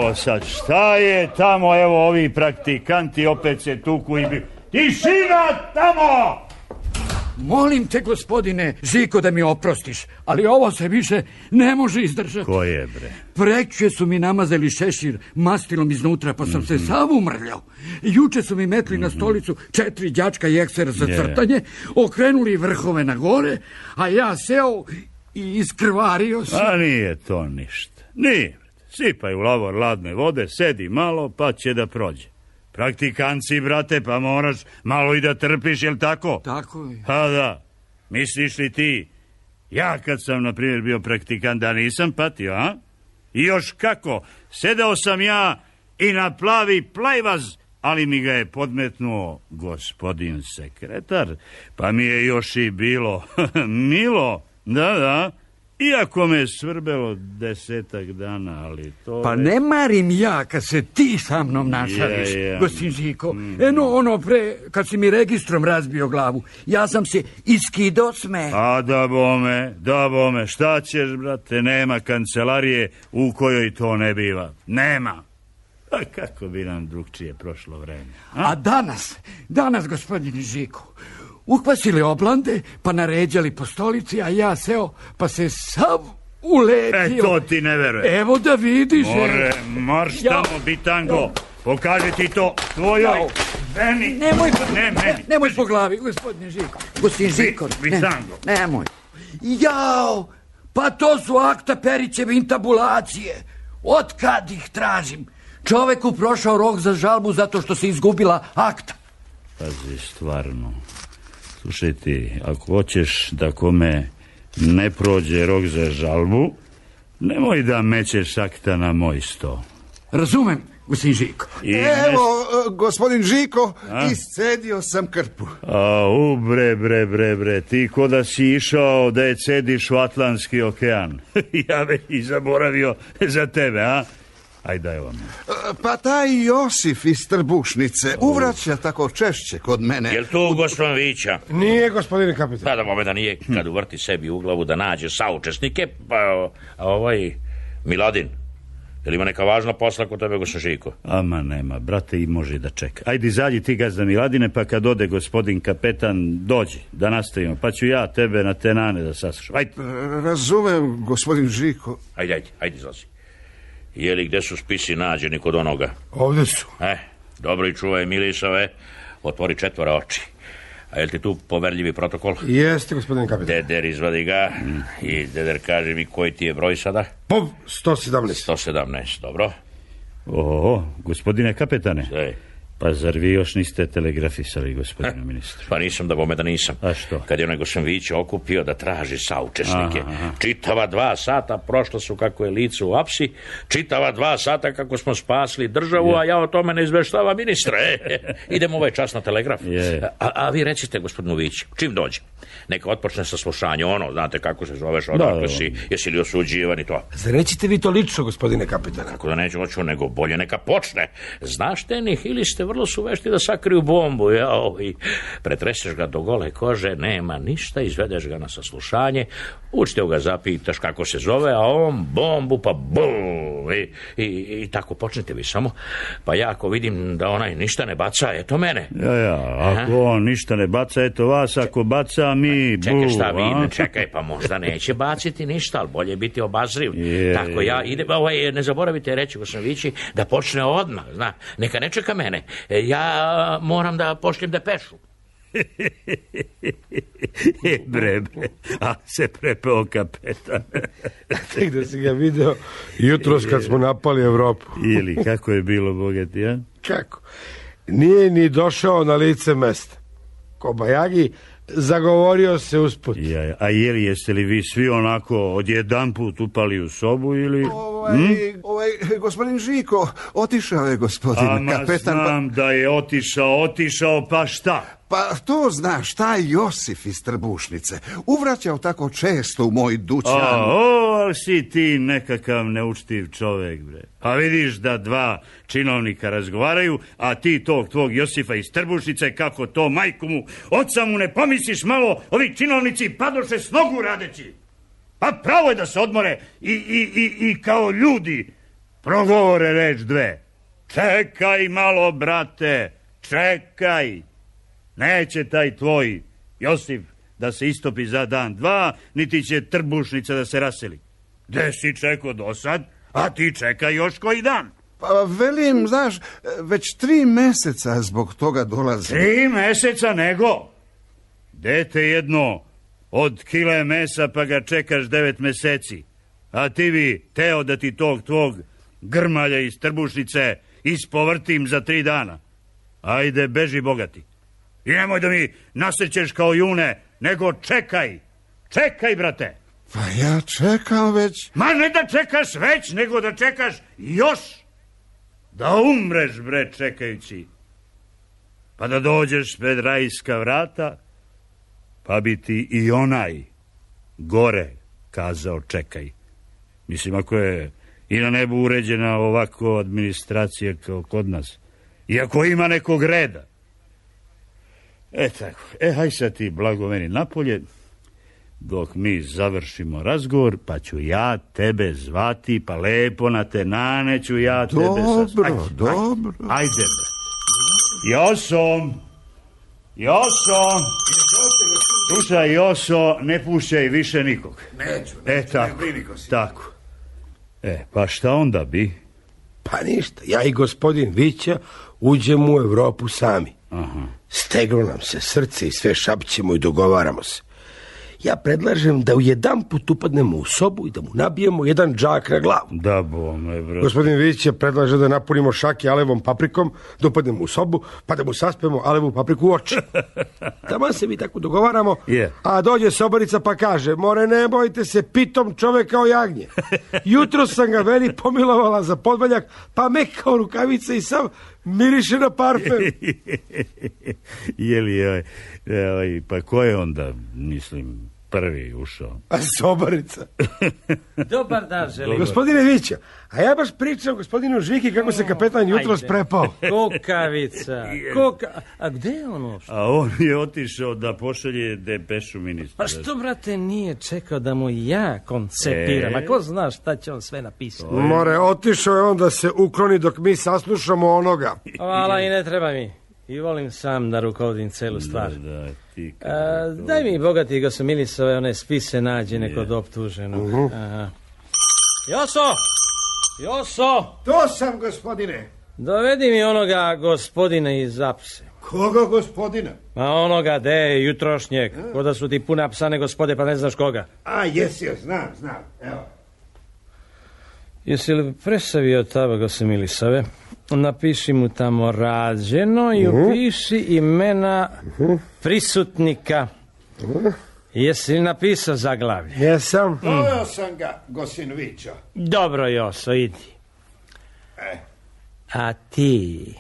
je ovo sad? Šta je tamo? Evo ovi praktikanti opet se tuku i bi... Tišina tamo! Molim te, gospodine Žiko, da mi oprostiš, ali ovo se više ne može izdržati. Ko je, bre? Prekće su mi namazali šešir mastilom iznutra, pa sam se sav umrljao. Juče su mi metli na stolicu četiri đačka i ekser za Je. crtanje, okrenuli vrhove na gore, a ja seo i iskrvario se. A nije to ništa. Nije. Sipaj u lavor ladne vode, sedi malo, pa će da prođe. Praktikanci, brate, pa moraš malo i da trpiš, jel tako? Tako je. Pa da. Misliš li ti, ja kad sam, na primjer, bio praktikant, da nisam patio, a? I još kako, sedao sam ja i na plavi plajvaz, ali mi ga je podmetnuo gospodin sekretar, pa mi je još i bilo milo, da, da, iako me svrbelo desetak dana, ali to... Pa je- ne marim ja kad se ti sa mnom našališ, Je, je. gospodin Žiko. Eno ono pre, kad si mi registrom razbio glavu, ja sam se iskidao sme. A da bome, da bome, šta ćeš, brate, nema kancelarije u kojoj to ne biva. Nema. A kako bi nam drugčije prošlo vreme? A danas, danas, gospodine Žiko, uhvasili oblande, pa naređali po stolici, a ja seo, pa se sav uletio. E, to ti ne verujem. Evo da vidiš. More, marš tamo, bitango. Jao. Pokaži ti to tvojoj Jao. meni. Nemoj, Ne, ne, meni. nemoj po glavi, gospodine Žiko. Gospodin Žiko. vi ne. Nemoj. Jao, pa to su akta Perićeve intabulacije. Od kad ih tražim? Čoveku prošao rok za žalbu zato što se izgubila akta. Pazi, stvarno. Slušaj ti, ako hoćeš da kome ne prođe rok za žalbu, nemoj da mećeš akta na moj sto. Razumem, gospodin Žiko. I Evo, e, gospodin Žiko, iscedio sam krpu. A, u, bre, bre, bre, bre, ti ko da si išao da je cediš u Atlantski okean. ja već i zaboravio za tebe, a? Aj, daj vam. E, Pa taj Josif iz Trbušnice uvraća tako češće kod mene. Jel tu gospodin Vića? Nije, gospodine kapitan. Pa da bome da nije kad uvrti sebi u glavu da nađe saučesnike, pa a ovaj Miladin. Jel ima neka važna posla kod tebe, gospodin Žiko? Ama nema, brate, i može da čeka. Ajde, izađi ti gazda Miladine, pa kad ode gospodin kapetan, dođi, da nastavimo. Pa ću ja tebe na te nane da saslušam. Ajde. Razumem, gospodin Žiko. Ajde, ajde, ajde izlazi. Je li gde su spisi nađeni kod onoga? Ovdje su. E, dobro i čuvaj Milisove, otvori četvora oči. A jel ti tu poverljivi protokol? Jeste, gospodine kapitan. Deder izvadi ga i Deder kaže mi koji ti je broj sada? Po 117. 117, dobro. O, gospodine kapetane. Ej. Pa zar vi još niste telegrafisali, gospodine ministru? Pa nisam da bome da nisam. A što? Kad je onaj gospodin Vić okupio da traži saučesnike. Aha, aha. Čitava dva sata prošlo su kako je lice u apsi, čitava dva sata kako smo spasli državu, a ja o tome ne izveštava ministra. E, idemo ovaj čas na telegraf. Je. A, a vi recite gospodinu Vić, čim dođe? Neka otpočne saslušanje, ono, znate kako se zoveš, odakle da. si, jesi li osuđivan i to. Zrećite vi to lično, gospodine kapitane. Tako da neću hoću, nego bolje neka počne. Znaš, tenih, ili ste vrlo su vešti da sakriju bombu, jao, i pretreseš ga do gole kože, nema ništa, izvedeš ga na saslušanje, učite ga zapitaš kako se zove, a on bombu, pa bum, i, i, i tako počnete vi samo. Pa ja ako vidim da onaj ništa ne baca, eto mene. Ja, ja, ako on ništa ne baca, eto vas, ako baca, mi Čekaj bu, šta vi, čekaj, pa možda neće baciti ništa, ali bolje biti obazriv. Je, Tako ja idem, ovaj, ne zaboravite reći Vići da počne odmah, zna, neka ne čeka mene. E, Ja moram da pošljem depešu. E, bre, bre, a se prepeo kapetan. Tek da si ga video jutros kad smo napali Evropu. Ili, kako je bilo, bogati, a? Kako? Nije ni došao na lice mesta. Kobajagi zagovorio se usput. Ja, ja. a je li, jeste li vi svi onako odjedan put upali u sobu ili... Ovaj, ovaj, gospodin Žiko, otišao je gospodin Ama kapetan. pa- znam da je otišao, otišao, pa šta? Pa to znaš, taj Josif iz Trbušnice uvraćao tako često u moj dućan. O, ali si ti nekakav neučtiv čovek, bre. Pa vidiš da dva činovnika razgovaraju, a ti tog tvog Josifa iz Trbušnice, kako to majku mu, oca mu ne pomisliš malo, ovi činovnici padoše s nogu radeći. Pa pravo je da se odmore i, i, i, i kao ljudi progovore reč dve. Čekaj malo, brate, čekaj. Neće taj tvoj Josif da se istopi za dan dva, niti će trbušnica da se raseli. Gde si čekao do sad, a ti čeka još koji dan. Pa velim, znaš, već tri meseca zbog toga dolazi. Tri meseca nego? Dete jedno od kile mesa pa ga čekaš devet meseci. A ti bi teo da ti tog tvog grmalja iz trbušnice ispovrtim za tri dana. Ajde, beži bogati. I nemoj da mi nasrećeš kao june, nego čekaj. Čekaj, brate. Pa ja čekam već... Ma ne da čekaš već, nego da čekaš još. Da umreš, bre, čekajući. Pa da dođeš pred rajska vrata, pa bi ti i onaj gore kazao čekaj. Mislim, ako je i na nebu uređena ovako administracija kao kod nas. Iako ima nekog reda. E tako, e haj sad ti blago meni napolje, dok mi završimo razgovor, pa ću ja tebe zvati, pa lepo na te naneću ja tebe... Dobro, Ajde, dobro. Ajde, bre. Josom, Joso, slušaj Joso, ne pušćaj više nikog. Neću, E tako, tako. E, pa šta onda bi? Pa ništa, ja i gospodin Vića uđemo u Europu sami. Aha. Steglo nam se srce i sve šapćemo i dogovaramo se. Ja predlažem da u jedan put upadnemo u sobu i da mu nabijemo jedan džak na glavu. Da bome, bro. Gospodin Vić je predlaže da napunimo šake alevom paprikom, da upadnemo u sobu, pa da mu saspemo alevu papriku u oči. Tamo se mi tako dogovaramo, Je. a dođe sobarica pa kaže, more ne bojte se, pitom čovek kao jagnje. Jutro sam ga veli pomilovala za podvaljak, pa me kao rukavice i sam miriše na parfem. Je li, ovaj, ovaj, pa ko je onda, mislim, prvi ušao? A sobarica. Dobar dan, želim. Gospodine Vića, a ja baš pričam gospodinu Žviki kako se kapetan jutros Ajde. prepao. Kukavica. Kuka... A gde je on uopšte? A on je otišao da pošalje depešu ministra. Pa što, brate, nije čekao da mu ja koncepiram? E? A ko zna šta će on sve napisati? More, otišao je on da se ukloni dok mi saslušamo onoga. Hvala i ne treba mi. I volim sam da rukovodim celu stvar. Da, ti A, daj mi, bogati gosomilisove, one spise nađene kod optuženog. Aha. Joso! Joso! To sam, gospodine. Dovedi mi onoga gospodina iz apse. Koga, gospodina? A onoga, de, jutrošnjeg. Ko da su ti puna psane gospode, pa ne znaš koga. A, jesi, znam, znam. Evo. Jesi li presavio taba gosomilisove? Napiši mu tamo rađeno i upiši imena prisutnika. Jesi li napisao zaglavlje? Jesam. Doveo sam ga, gosin Vićo. Dobro, Joso, idi. E. A ti,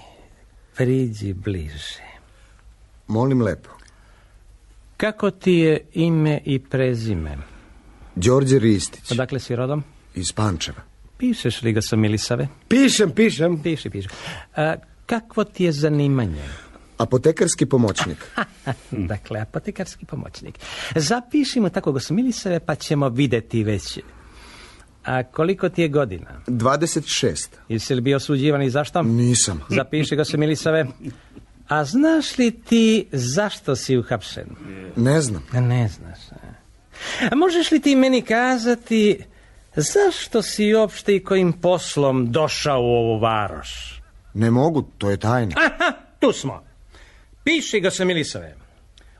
priđi bliže. Molim lepo. Kako ti je ime i prezime? Đorđe Ristić, Odakle si rodom? iz Pančeva. Pišeš li ga sa Milisave? Pišem, pišem. Piši, piši. A, kakvo ti je zanimanje? Apotekarski pomoćnik. dakle, apotekarski pomoćnik. Zapišimo tako ga sa Milisave, pa ćemo videti već. A koliko ti je godina? 26. Jesi li bio osuđivan i zašto? Nisam. Zapiši ga se Milisave. A znaš li ti zašto si uhapšen? Ne znam. Ne znaš. A možeš li ti meni kazati zašto si uopšte i kojim poslom došao u ovu varoš? Ne mogu, to je tajna. Aha, tu smo. Piši ga se Milisave.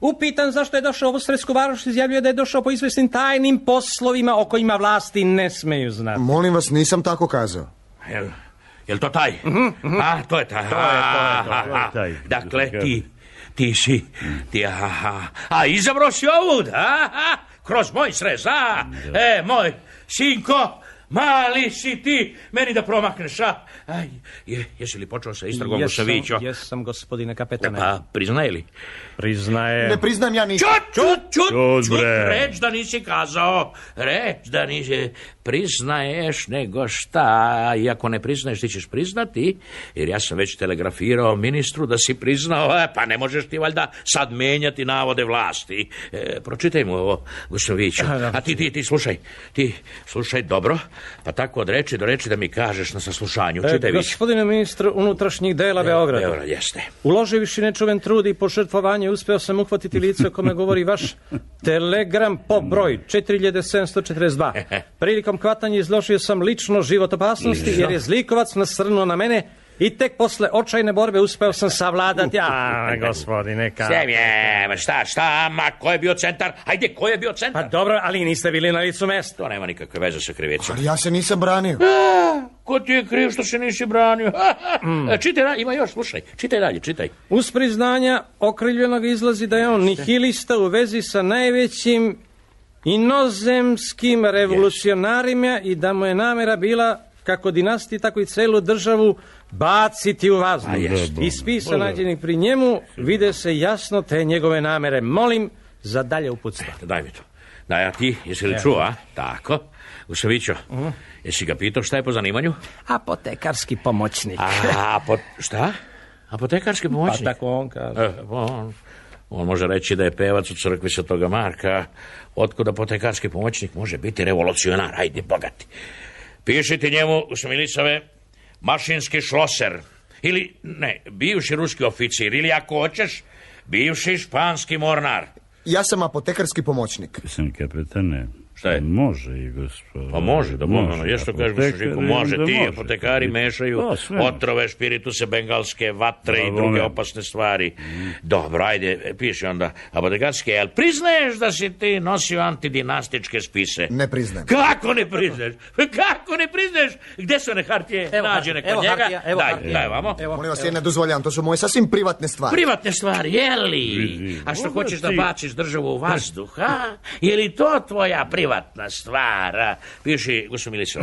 Upitan zašto je došao u ovu sredsku varoš, izjavljuje da je došao po izvesnim tajnim poslovima o kojima vlasti ne smeju znati. Molim vas, nisam tako kazao. Jel, jel to taj? A, to je taj. To je, to je, to je. A, taj. Dakle, ti, ti si, ti, aha, a izabro si ovud, a, a, kroz moj srez, a, e, moj, sinko, mali si ti, meni da promakneš, a, aj, je, jesi li počeo sa istragom Jesam, jesam, gospodine kapetane. Pa, priznaje li? Priznaje. Ne priznam ja ništa. Čut, čut, čut, Čut, čut, reč da nisi kazao, reč da nisi priznaješ nego šta, iako ne priznaješ ti ćeš priznati, jer ja sam već telegrafirao ministru da si priznao, e, pa ne možeš ti valjda sad menjati navode vlasti. E, pročitaj mu ovo, Gošoviću, A, ti, ti, ti slušaj, ti slušaj dobro, Pa tako od reči do reči da mi kažeš na saslušanju. E, Čitaj gospodine ministru unutrašnjih dela Beograda. Beograd, jeste. Uloživši nečuven trud i požrtvovanje, uspeo sam uhvatiti lice o kome govori vaš telegram po broj 4742. Prilikom hvatanja izložio sam lično život opasnosti, jer je zlikovac nasrnuo na mene i tek posle očajne borbe uspeo sam savladati. A, gospodine, ka... Sve je, šta, šta, ma, ko je bio centar? Ajde, ko je bio centar? Pa dobro, ali niste bili na licu mesta. To nema nikakve veze sa krivicom. Ali ja se nisam branio. Ko ti je kriv što se nisi branio? E, Čitaj, dalje, ima još, slušaj. Čitaj dalje, čitaj. Uz priznanja okrivljenog izlazi da je on nihilista u vezi sa najvećim inozemskim revolucionarima i da mu je namera bila kako dinastiji, tako i celu državu baciti u vazduh. A jest. Iz spisa nađenih pri njemu vide se jasno te njegove namere. Molim za dalje uputstva. Daj mi to. Daj, a ti, jesi li čuo, a? Tako. Uševićo, jesi ga pitao šta je po zanimanju? Apotekarski pomoćnik. A, po, šta? Apotekarski pomoćnik? Pa tako on kaže. E, pa on, on može reći da je pevac u crkvi Svetoga Marka. Otkud apotekarski pomoćnik može biti revolucionar? Ajde, bogati. Pišite njemu, Milicove, mašinski šloser. Ili, ne, bivši ruski oficir. Ili ako hoćeš, bivši španski mornar. Ja sam apotekarski pomoćnik. Sam kapetane. Šta je? Može i gospod. Pa može, da može. Ja što kažeš, Žiko, može. da Ti može. apotekari mešaju sve. otrove, špirituse, bengalske, vatre i Pa, druge one. opasne stvari. Dobro, ajde, piši onda apotekarske. Jel priznaješ da si ti nosio antidinastičke spise? Ne priznajem. Kako ne priznaš? Kako ne priznaš? Gde su one hartije Evo nađene kod evo njega? hartija, evo daj, hartija. daj vamo. Evo, Molim vas, ja ne dozvoljam, to su moje sasvim privatne stvari. Privatne stvari, jeli? A što hoćeš da baciš državu u vazduh, a? Je li to tvoja privatna stvar? a? Piši, gospodin Milićo,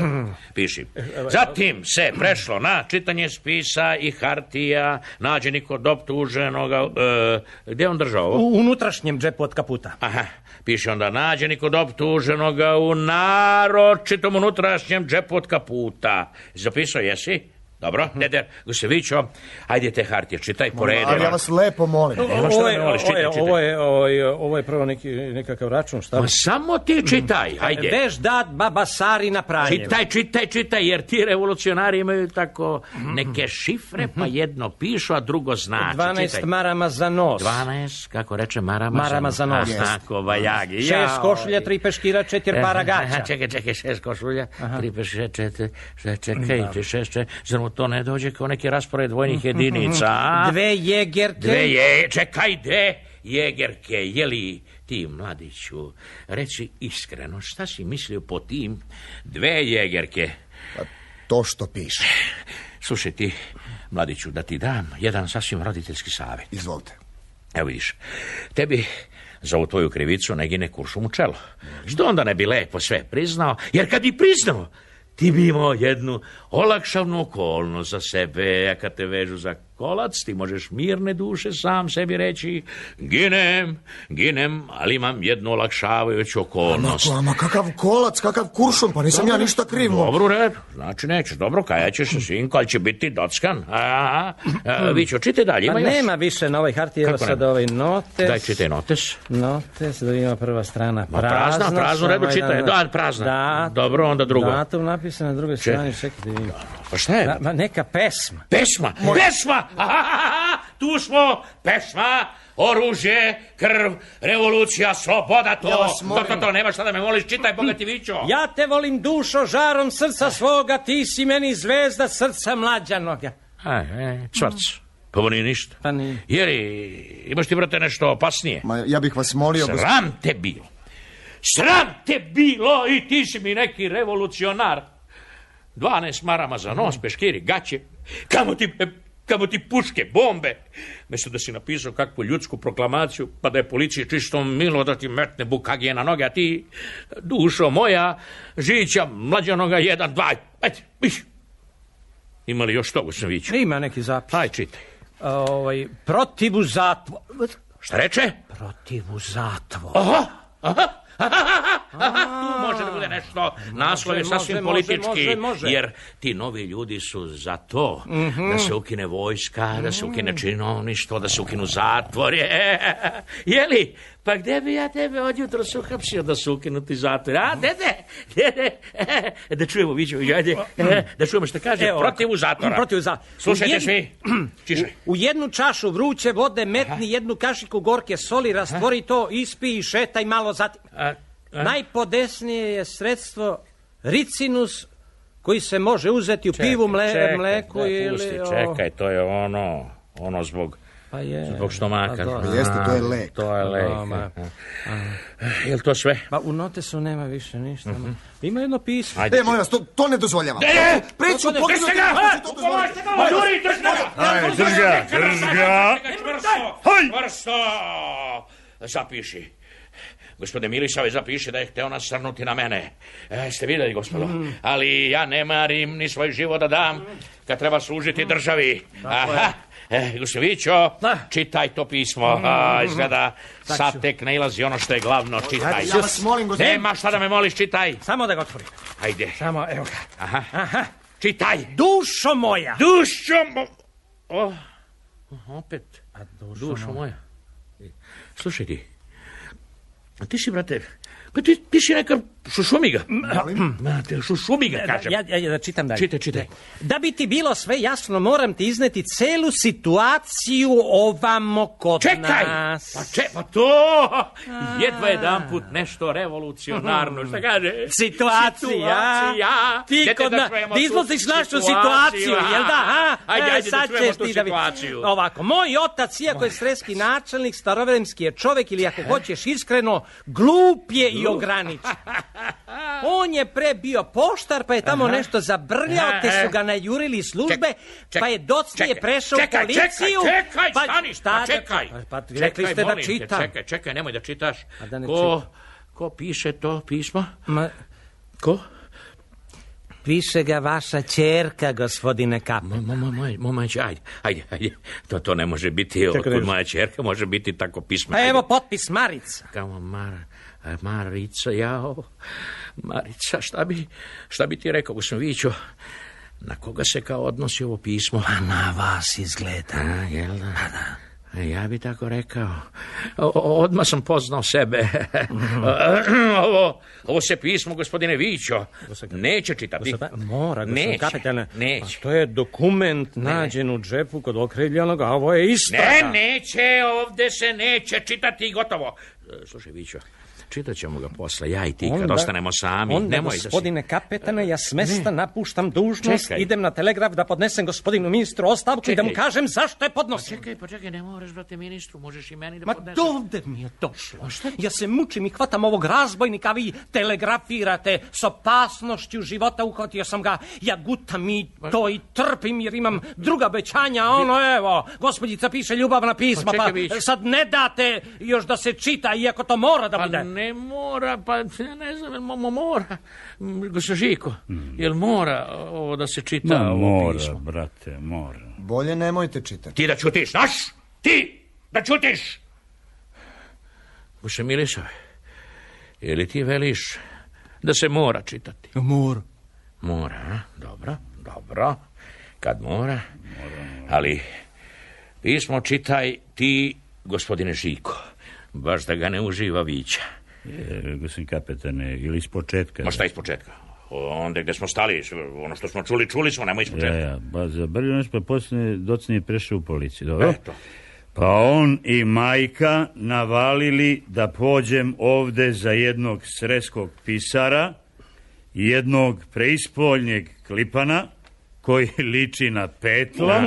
piši. Zatim se prešlo na čitanje spisa i hartija, nađeni kod optuženoga, e, gdje je on držao ovo? U unutrašnjem džepu od kaputa. Aha, piše onda nađeni kod optuženoga u naročitom unutrašnjem džepu od kaputa. Zapisao jesi? Dobro, Deder, Gusevićo, ajde te hartije, čitaj po redu. Ali ja vas lepo molim. Šta Ovo ovo čitaj, je, čitaj. ovo je, ovo je, ovo je prvo neki, nekakav račun, šta? Ma samo ti čitaj, ajde. Veš dat baba Sari na pranje. Čitaj, čitaj, čitaj, jer ti revolucionari imaju tako neke šifre, pa jedno pišu, a drugo znači. 12 Čitaj. marama za nos. 12, kako reče, marama, Marama za nos. Aha, kovajagi. Šest Jao. košulja, tri peškira, četiri para gaća. Čekaj, čekaj, šest košulja, tri peškira, četiri, čekaj, šest, to ne dođe kao neki raspored vojnih jedinica, a? Dve jegerke. Dve je, čekaj, dve jegerke, je li ti, mladiću, reci iskreno, šta si mislio po tim dve jegerke? To što piše. Slušaj ti, mladiću, da ti dam jedan sasvim roditeljski savjet. Izvolite. Evo vidiš, tebi za ovu tvoju krivicu ne gine kuršum u čelo. Što onda ne bi lepo sve priznao? Jer kad bi priznao, ti bi imao jednu olakšavnu okolnost za sebe, a kad te vežu za kolac, ti možeš mirne duše sam sebi reći ginem, ginem, ali imam jednu olakšavajuću okolnost. Ma, ma kakav kolac, kakav kuršum, pa nisam ja ništa kriv. mo- Dobro, u redu. Znači nećeš, dobro, kajaćeš se sinko, ali će biti dockan. A, a, a, Vićo, čitaj dalje, Pa ima još. nema više na ovoj hartiji, evo sad ovaj notes. Daj, čitaj notes. Notes, da ima prva strana Ma prazna, prazno, redu čitaj. jedan- Da, prazna. Dat- Dobro, onda drugo. Datum napisan na drugoj strani, čekajte vidim. Pa šta je? Ma, ma neka pesma. Pesma, pesma! Tu smo, pesma, oružje, krv, revolucija, sloboda, to. Ja vas molim. to, to, to, nema šta da me moliš, čitaj, bogati Vićo. Ja te volim dušo, žarom srca svoga, ti si meni zvezda srca mlađanoga. Aj, e, cvrc. Pa ovo nije ništa. Pa nije. Jer imaš ti, brate, nešto opasnije? Ma, ja bih vas molio... gos- Sram te bilo. Sram te bilo i ti si mi neki revolucionar. 12 marama za nos, peškiri, gaće. Kamo ti, kamo ti puške, bombe. Mesto da si napisao kakvu ljudsku proklamaciju, pa da je policija čisto milo da ti metne bukagije na noge, a ti, dušo moja, žića, mlađanoga, jedan, dva, ajde, iš. Ima li još toga sam viću? Ima neki zapis. Aj, čitaj. Ovaj, protiv u zatvor. Šta reče? Protiv u zatvor. Aha, aha, tu može da bude nešto, naslov je može, sasvim politički, jer ti novi ljudi su za to, Mhm. da se ukine vojska, da se ukine činovništvo, da se ukinu zatvor. Je, jeli? Pa gde bi ja tebe od jutra se uhapsio da su ukinuti zatvor? A, dede, dede, e, da čujemo, viđe, ajde, e, da čujemo što kaže, Evo, protiv zatvora. Protiv zatvora. Slušajte svi, čišaj. U jednu čašu vruće vode metni jednu kašiku gorke soli, rastvori to, ispi i šetaj malo zatim. Najpodesnije je sredstvo ricinus koji se može uzeti u pivu, mle, čekaj, mleku daj, ili... pusti, čekaj, to je ono, ono zbog... Pa je. Zbog stomaka. Pa dobro. Jeste, to je lek. To je lek. A, ma. Jel to sve? Pa u notesu nema više ništa. Ima jedno pismo. Ajde. E, molim vas, to, to ne dozvoljavam. E, Preću, Držite pogledajte ga! to. Ma, Juri, drži ga! Ajde, drži ga, drži ga. Čvrsto, čvrsto! Zapiši. Gospodine Milisave, zapiši da je hteo nasrnuti na mene. E, ste vidjeli, gospodo? Ali ja ne marim ni svoj život da dam kad treba služiti državi. Aha. E, Gusevićo, čitaj to pismo. A, izgleda, sad tek nailazi ono što je glavno, čitaj. Ja vas molim, gospodine. Nema šta da me moliš, čitaj. Samo da ga otvorim. Ajde. Samo, evo ga. Aha. Aha. Čitaj. Dušo moja! Dušo mo... O, opet. A Dušo moja. Slušaj ti. A ti si, brate, pa ti, ti si neka šušumiga. Ma, te šušumiga, kažem. Ja, ja, ja da čitam dalje. Čitaj, čitaj. Da bi ti bilo sve jasno, moram ti izneti celu situaciju ovamo kod Čekaj! nas. Pa, če, pa to! Jedva jedan put nešto revolucionarno, šta kaže? Situacija. Situacija. Ti Dajte kod da na, čujemo da izlaziš našu situaciju, jel da? A? Ajde, E, ajde da sad čujemo ćeš tu ti da situaciju. Ovako, moj otac, iako je sreski načelnik, starovremski je čovek ili ako hoćeš iskreno, glup je i ograničen. On je pre bio poštar, pa je tamo Aha. nešto zabrljao, te su ga najurili iz službe, ček- pa je docnije prešao čekaj, u policiju. Čekaj, čekaj, pa, stani, šta pa da- čekaj. Pa rekli Čekaj, ste da molim te, čitam. Čekaj, čekaj, nemoj da čitaš. A da ne ko, ko piše to pismo? Ma, Ko? piše ga vaša čerka, gospodine Kap. Moj, moj, moj, moj, moj, ajde, ajde, ajde. To, to ne može biti, Čekaj, otkud moja čerka može biti tako pisma. Pa evo potpis Marica. Kao Mar, e, Marica, jao, Marica, šta bi, šta bi ti rekao, Gusnoviću, na koga se kao odnosi ovo pismo? A na vas izgleda. A, jel da? E, Ja bi tako rekao. O, odmah sam poznao sebe. ovo, ovo se pismo, gospodine Vićo, neće čitati. Mora, gospodine Neće, kapitane. neće. Pa to je dokument nađen u džepu kod okrivljenog, a ovo je istraga. Ne, neće, ovde se neće čitati i gotovo. E, Slušaj, Vićo, čitat ćemo ga posle, ja i ti, kad Onda- ostanemo sami. Onda, Nemoj da si... gospodine kapetane, ja s mesta napuštam dužnost, Čekaj. idem na telegraf da podnesem gospodinu ministru ostavku i da mu kažem zašto je podnosim. Čekaj, pa čekaj, ne moraš, brate, ministru, možeš i meni da Ma podneseš. dovde mi je došlo. Ja se mučim i hvatam ovog razbojnika, a vi telegrafirate s opasnošću života, uhvatio sam ga, ja gutam i to i trpim jer imam druga bećanja, a ono evo, gospođica piše ljubavna pisma, Pa pa, čekaj, sad ne date još da se čita, iako to mora da Pa bude. Ne mora, pa ja ne znam, jel mo- mo- mora. Gospodin Žiko, jel mora ovo da se čita Ma, ovo mora, pismo? brate, mora. Bolje nemojte čitati. Ti da čutiš, znaš? Ti da čutiš! Guše Milisove, ili ti veliš da se mora čitati? Mora. Mora, a? dobro, dobro, kad mora. Ali pismo čitaj ti, gospodine Žiko, baš da ga ne uživa vića. E, gospodin kapetane, ili iz početka? Ma šta iz početka? Onda gde smo stali, ono što smo čuli, čuli smo, nemoj iz Ja, početka. ja, ba zabrljeno nešto, pa poslije docnije prešao u policiju, dobro? Eto. Pa on i majka navalili da pođem ovde za jednog sreskog pisara, jednog preispoljnjeg klipana, koji liči na petla,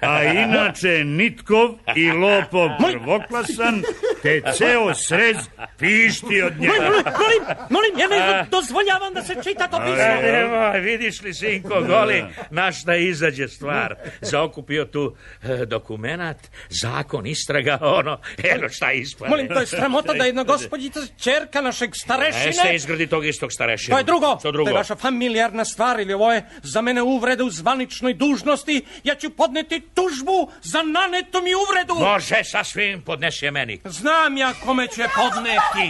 a inače nitkov i lopov prvoklasan, te ceo srez pišti od njega. Molim, molim, molim, ja ne dozvoljavam da se čita to pismo. Evo, vidiš li, sinko, goli, naš da izađe stvar. Zaokupio tu e, dokumenat, zakon, istraga, ono, eno šta ispane. Molim, to je sramota da jedna gospođica, čerka našeg Ne se starešine... izgradi tog istog starešina. To je drugo. Što drugo? To je vaša familijarna stvar ili ovo je za mene uvreda u zvaničnoj dužnosti. Ja ću podneti tužbu za nanetu mi uvredu. Može, sasvim, podnesi je meni. Znam ja kome će podneti.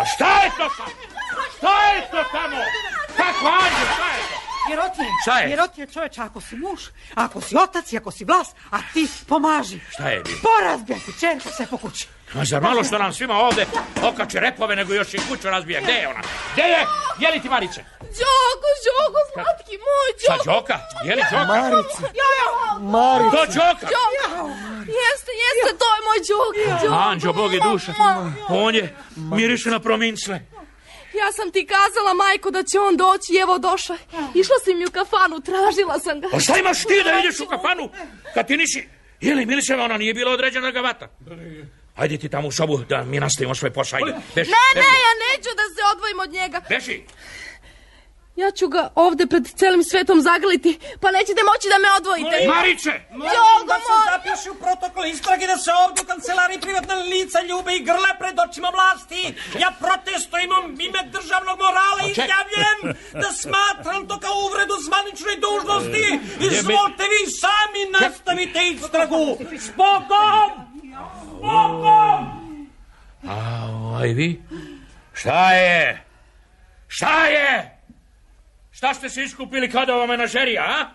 A šta je to sad? Šta je to tamo? Kako anđel, šta je to? Jer Šta je? jer oti je čoveče, ako si muž, ako si otac i ako si vlas, a ti pomaži. Šta je bilo? Porazbija ti čerka sve po kući. A zar malo što nam svima ovde okače repove, nego još i kuću razbija? Gde je ona? Gde je? Je li ti Marice? Đoko, Đoko, slatki moj, Šta, Đoko. Đoka? Je li Đoka? Marice. To Đoka? Đoko. Jeste, jeste, to je moj Đoko. Đoko. Anđo, Bog i duša. On je miriše na promincle. Ja sam ti kazala, majko, da će on doći i evo došao. Išla si mi u kafanu, tražila sam ga. A šta imaš ti da ideš u kafanu? Kad ti nisi... Je li Milićeva ona nije bila određena da ga vata? Ajde ti tamo u sobu da mi nastavimo svoj posao. Ajde, Ne, ne, ja neću da se odvojim od njega. beži. Ja ću ga ovde pred celim svetom zagrliti, pa nećete moći da me odvojite. Marice! Đoko, da se moj. zapiše u protokol istrage da se ovdje u kancelariji privatna lica ljube i grle pred očima vlasti. Ja protestujem ime državnog morala i izjavljujem da smatram to kao uvredu zvaničnoj dužnosti. Izvolite vi sami nastavite istragu. S Bogom! A ovaj vi? Šta je? Šta je? Šta ste se iskupili kada ova menažerija, a?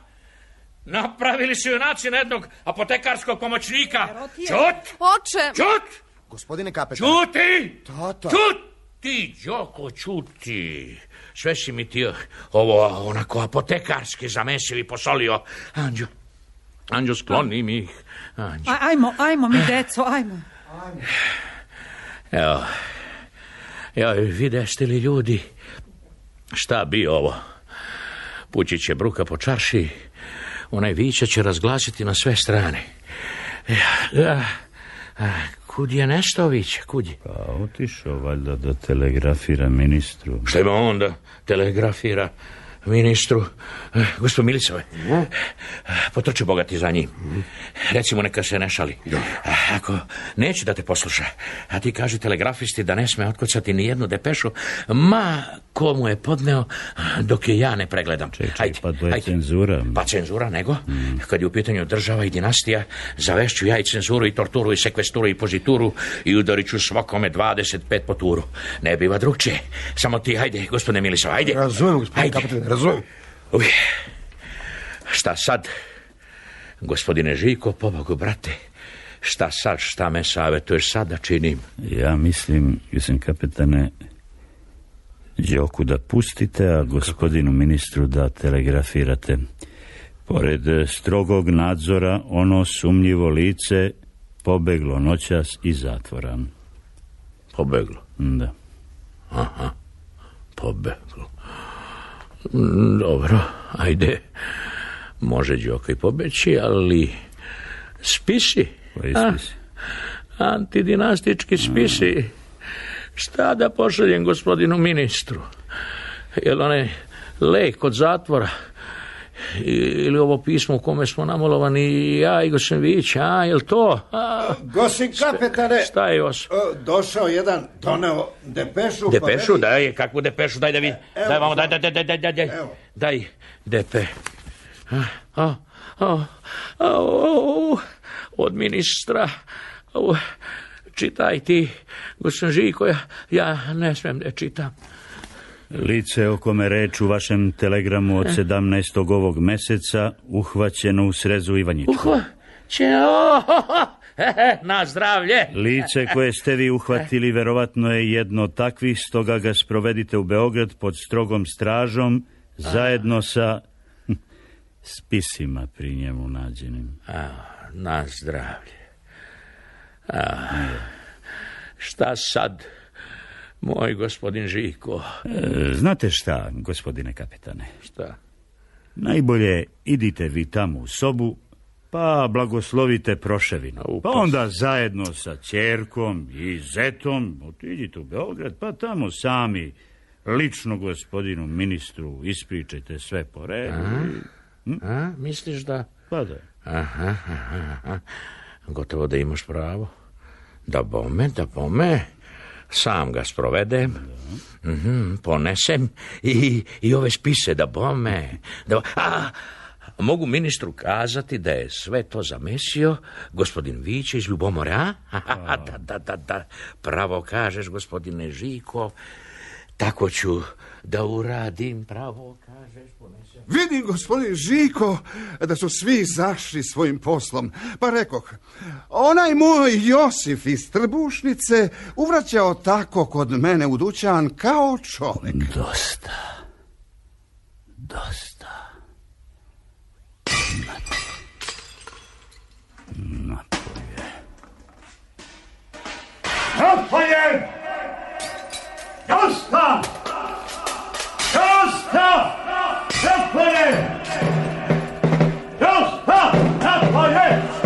Napravili su junaci na jednog apotekarskog pomoćnika. Čut! Oče, Čut! Gospodine kapetan. Čuti! Tata. Čuti, Đoko, čuti. Sve si mi ti ovo onako apotekarski zamesio i posolio. Anđo, Anđo, skloni mi ih. Anđo. Aj, ajmo, ajmo mi, deco, ajmo. Evo, evo, videste li ljudi šta bi ovo? Pući će bruka po čarši, onaj vića će razglasiti na sve strane. Ja, ja, kud je Nestović, kud je? Pa otišao valjda da telegrafira ministru. Šta ima on da telegrafira ministru? Eh, Gospod Milicove, potrči bogati za njim. Recimo neka se ne šali. Eh, Ako neće da te posluša, a ti kaži telegrafisti da ne sme otkucati ni jednu depešu, ma komu je podneo dok je ja ne pregledam. Čekaj, pa to je cenzura. Pa cenzura nego, kad je u pitanju država i dinastija, zavešću ja i cenzuru i torturu i sekvesturu i pozituru i udarit ću svakome 25 po turu. Ne biva drugčije. Samo ti, ajde, gospodine Milisov, ajde. Razumijem, gospodine Ajde. Razumijem. Uj, Šta sad, gospodine Žiko, pobogu, brate, šta sad, šta me savjetuješ sad da činim? Ja mislim, jesam kapetane, Đoku da pustite, a gospodinu ministru da telegrafirate. Pored strogog nadzora, ono sumnjivo lice pobeglo noćas iz zatvora. Pobeglo? Da. Aha, pobeglo. Mm, Dobro, ajde. Može Đoko i pobeći, ali spisi. Koji A, spisi? Antidinastički spisi. Šta da pošaljem gospodinu ministru? Jel onaj lek od zatvora? Ili ovo pismo u kome smo namolovani i ja i Gosenvić, a, jel to? A, Gosin kapetane, šta je još? o, došao jedan, doneo depešu. pa Depešu, veli- daj, kakvu depešu, daj da vi, Evo, daj vamo, daj, daj, daj, daj, daj, daj, daj, Evo. daj, depe. A, a, a, od ministra, čitaj ti, gospodin Žiko, ja, ja ne smijem da čitam. Lice o kome reč u vašem telegramu od 17. ovog meseca uhvaćeno u srezu Ivanjičku. Uhva, će, o, ho, ho, he, he, na zdravlje. Lice koje ste vi uhvatili verovatno je jedno od takvih, stoga ga sprovedite u Beograd pod strogom stražom, zajedno sa hm, spisima pri njemu nađenim. A, na zdravlje. A, šta sad, moj gospodin Žiko? E, znate šta, gospodine kapetane? Šta? Najbolje idite vi tamo u sobu, pa blagoslovite proševinu. Pa onda zajedno sa ćerkom i zetom otiđite u Beograd, pa tamo sami lično gospodinu ministru ispričajte sve po redu. i- A, misliš da... Pa da. Aha, aha, aha. Gotovo da imaš pravo. Da bome, da bome. Sam ga sprovedem. Mhm, ponesem i, i ove spise da bome. Da, a, Mogu ministru kazati da je sve to zamesio gospodin Viće iz Ljubomore, a? da, da, da, da, pravo kažeš, gospodine Žiko, tako ću da uradim, pravo kažeš, ponesem. Vidim, gospodin Žiko, da su svi zašli svojim poslom. Pa rekoh, onaj moj Josif iz Trbušnice uvraćao tako kod mene u dućan kao čovjek. Dosta. Dosta. Napolje. Napolje! Dosta! Dosta! Napolje! Dosta! Napolje! Dosta!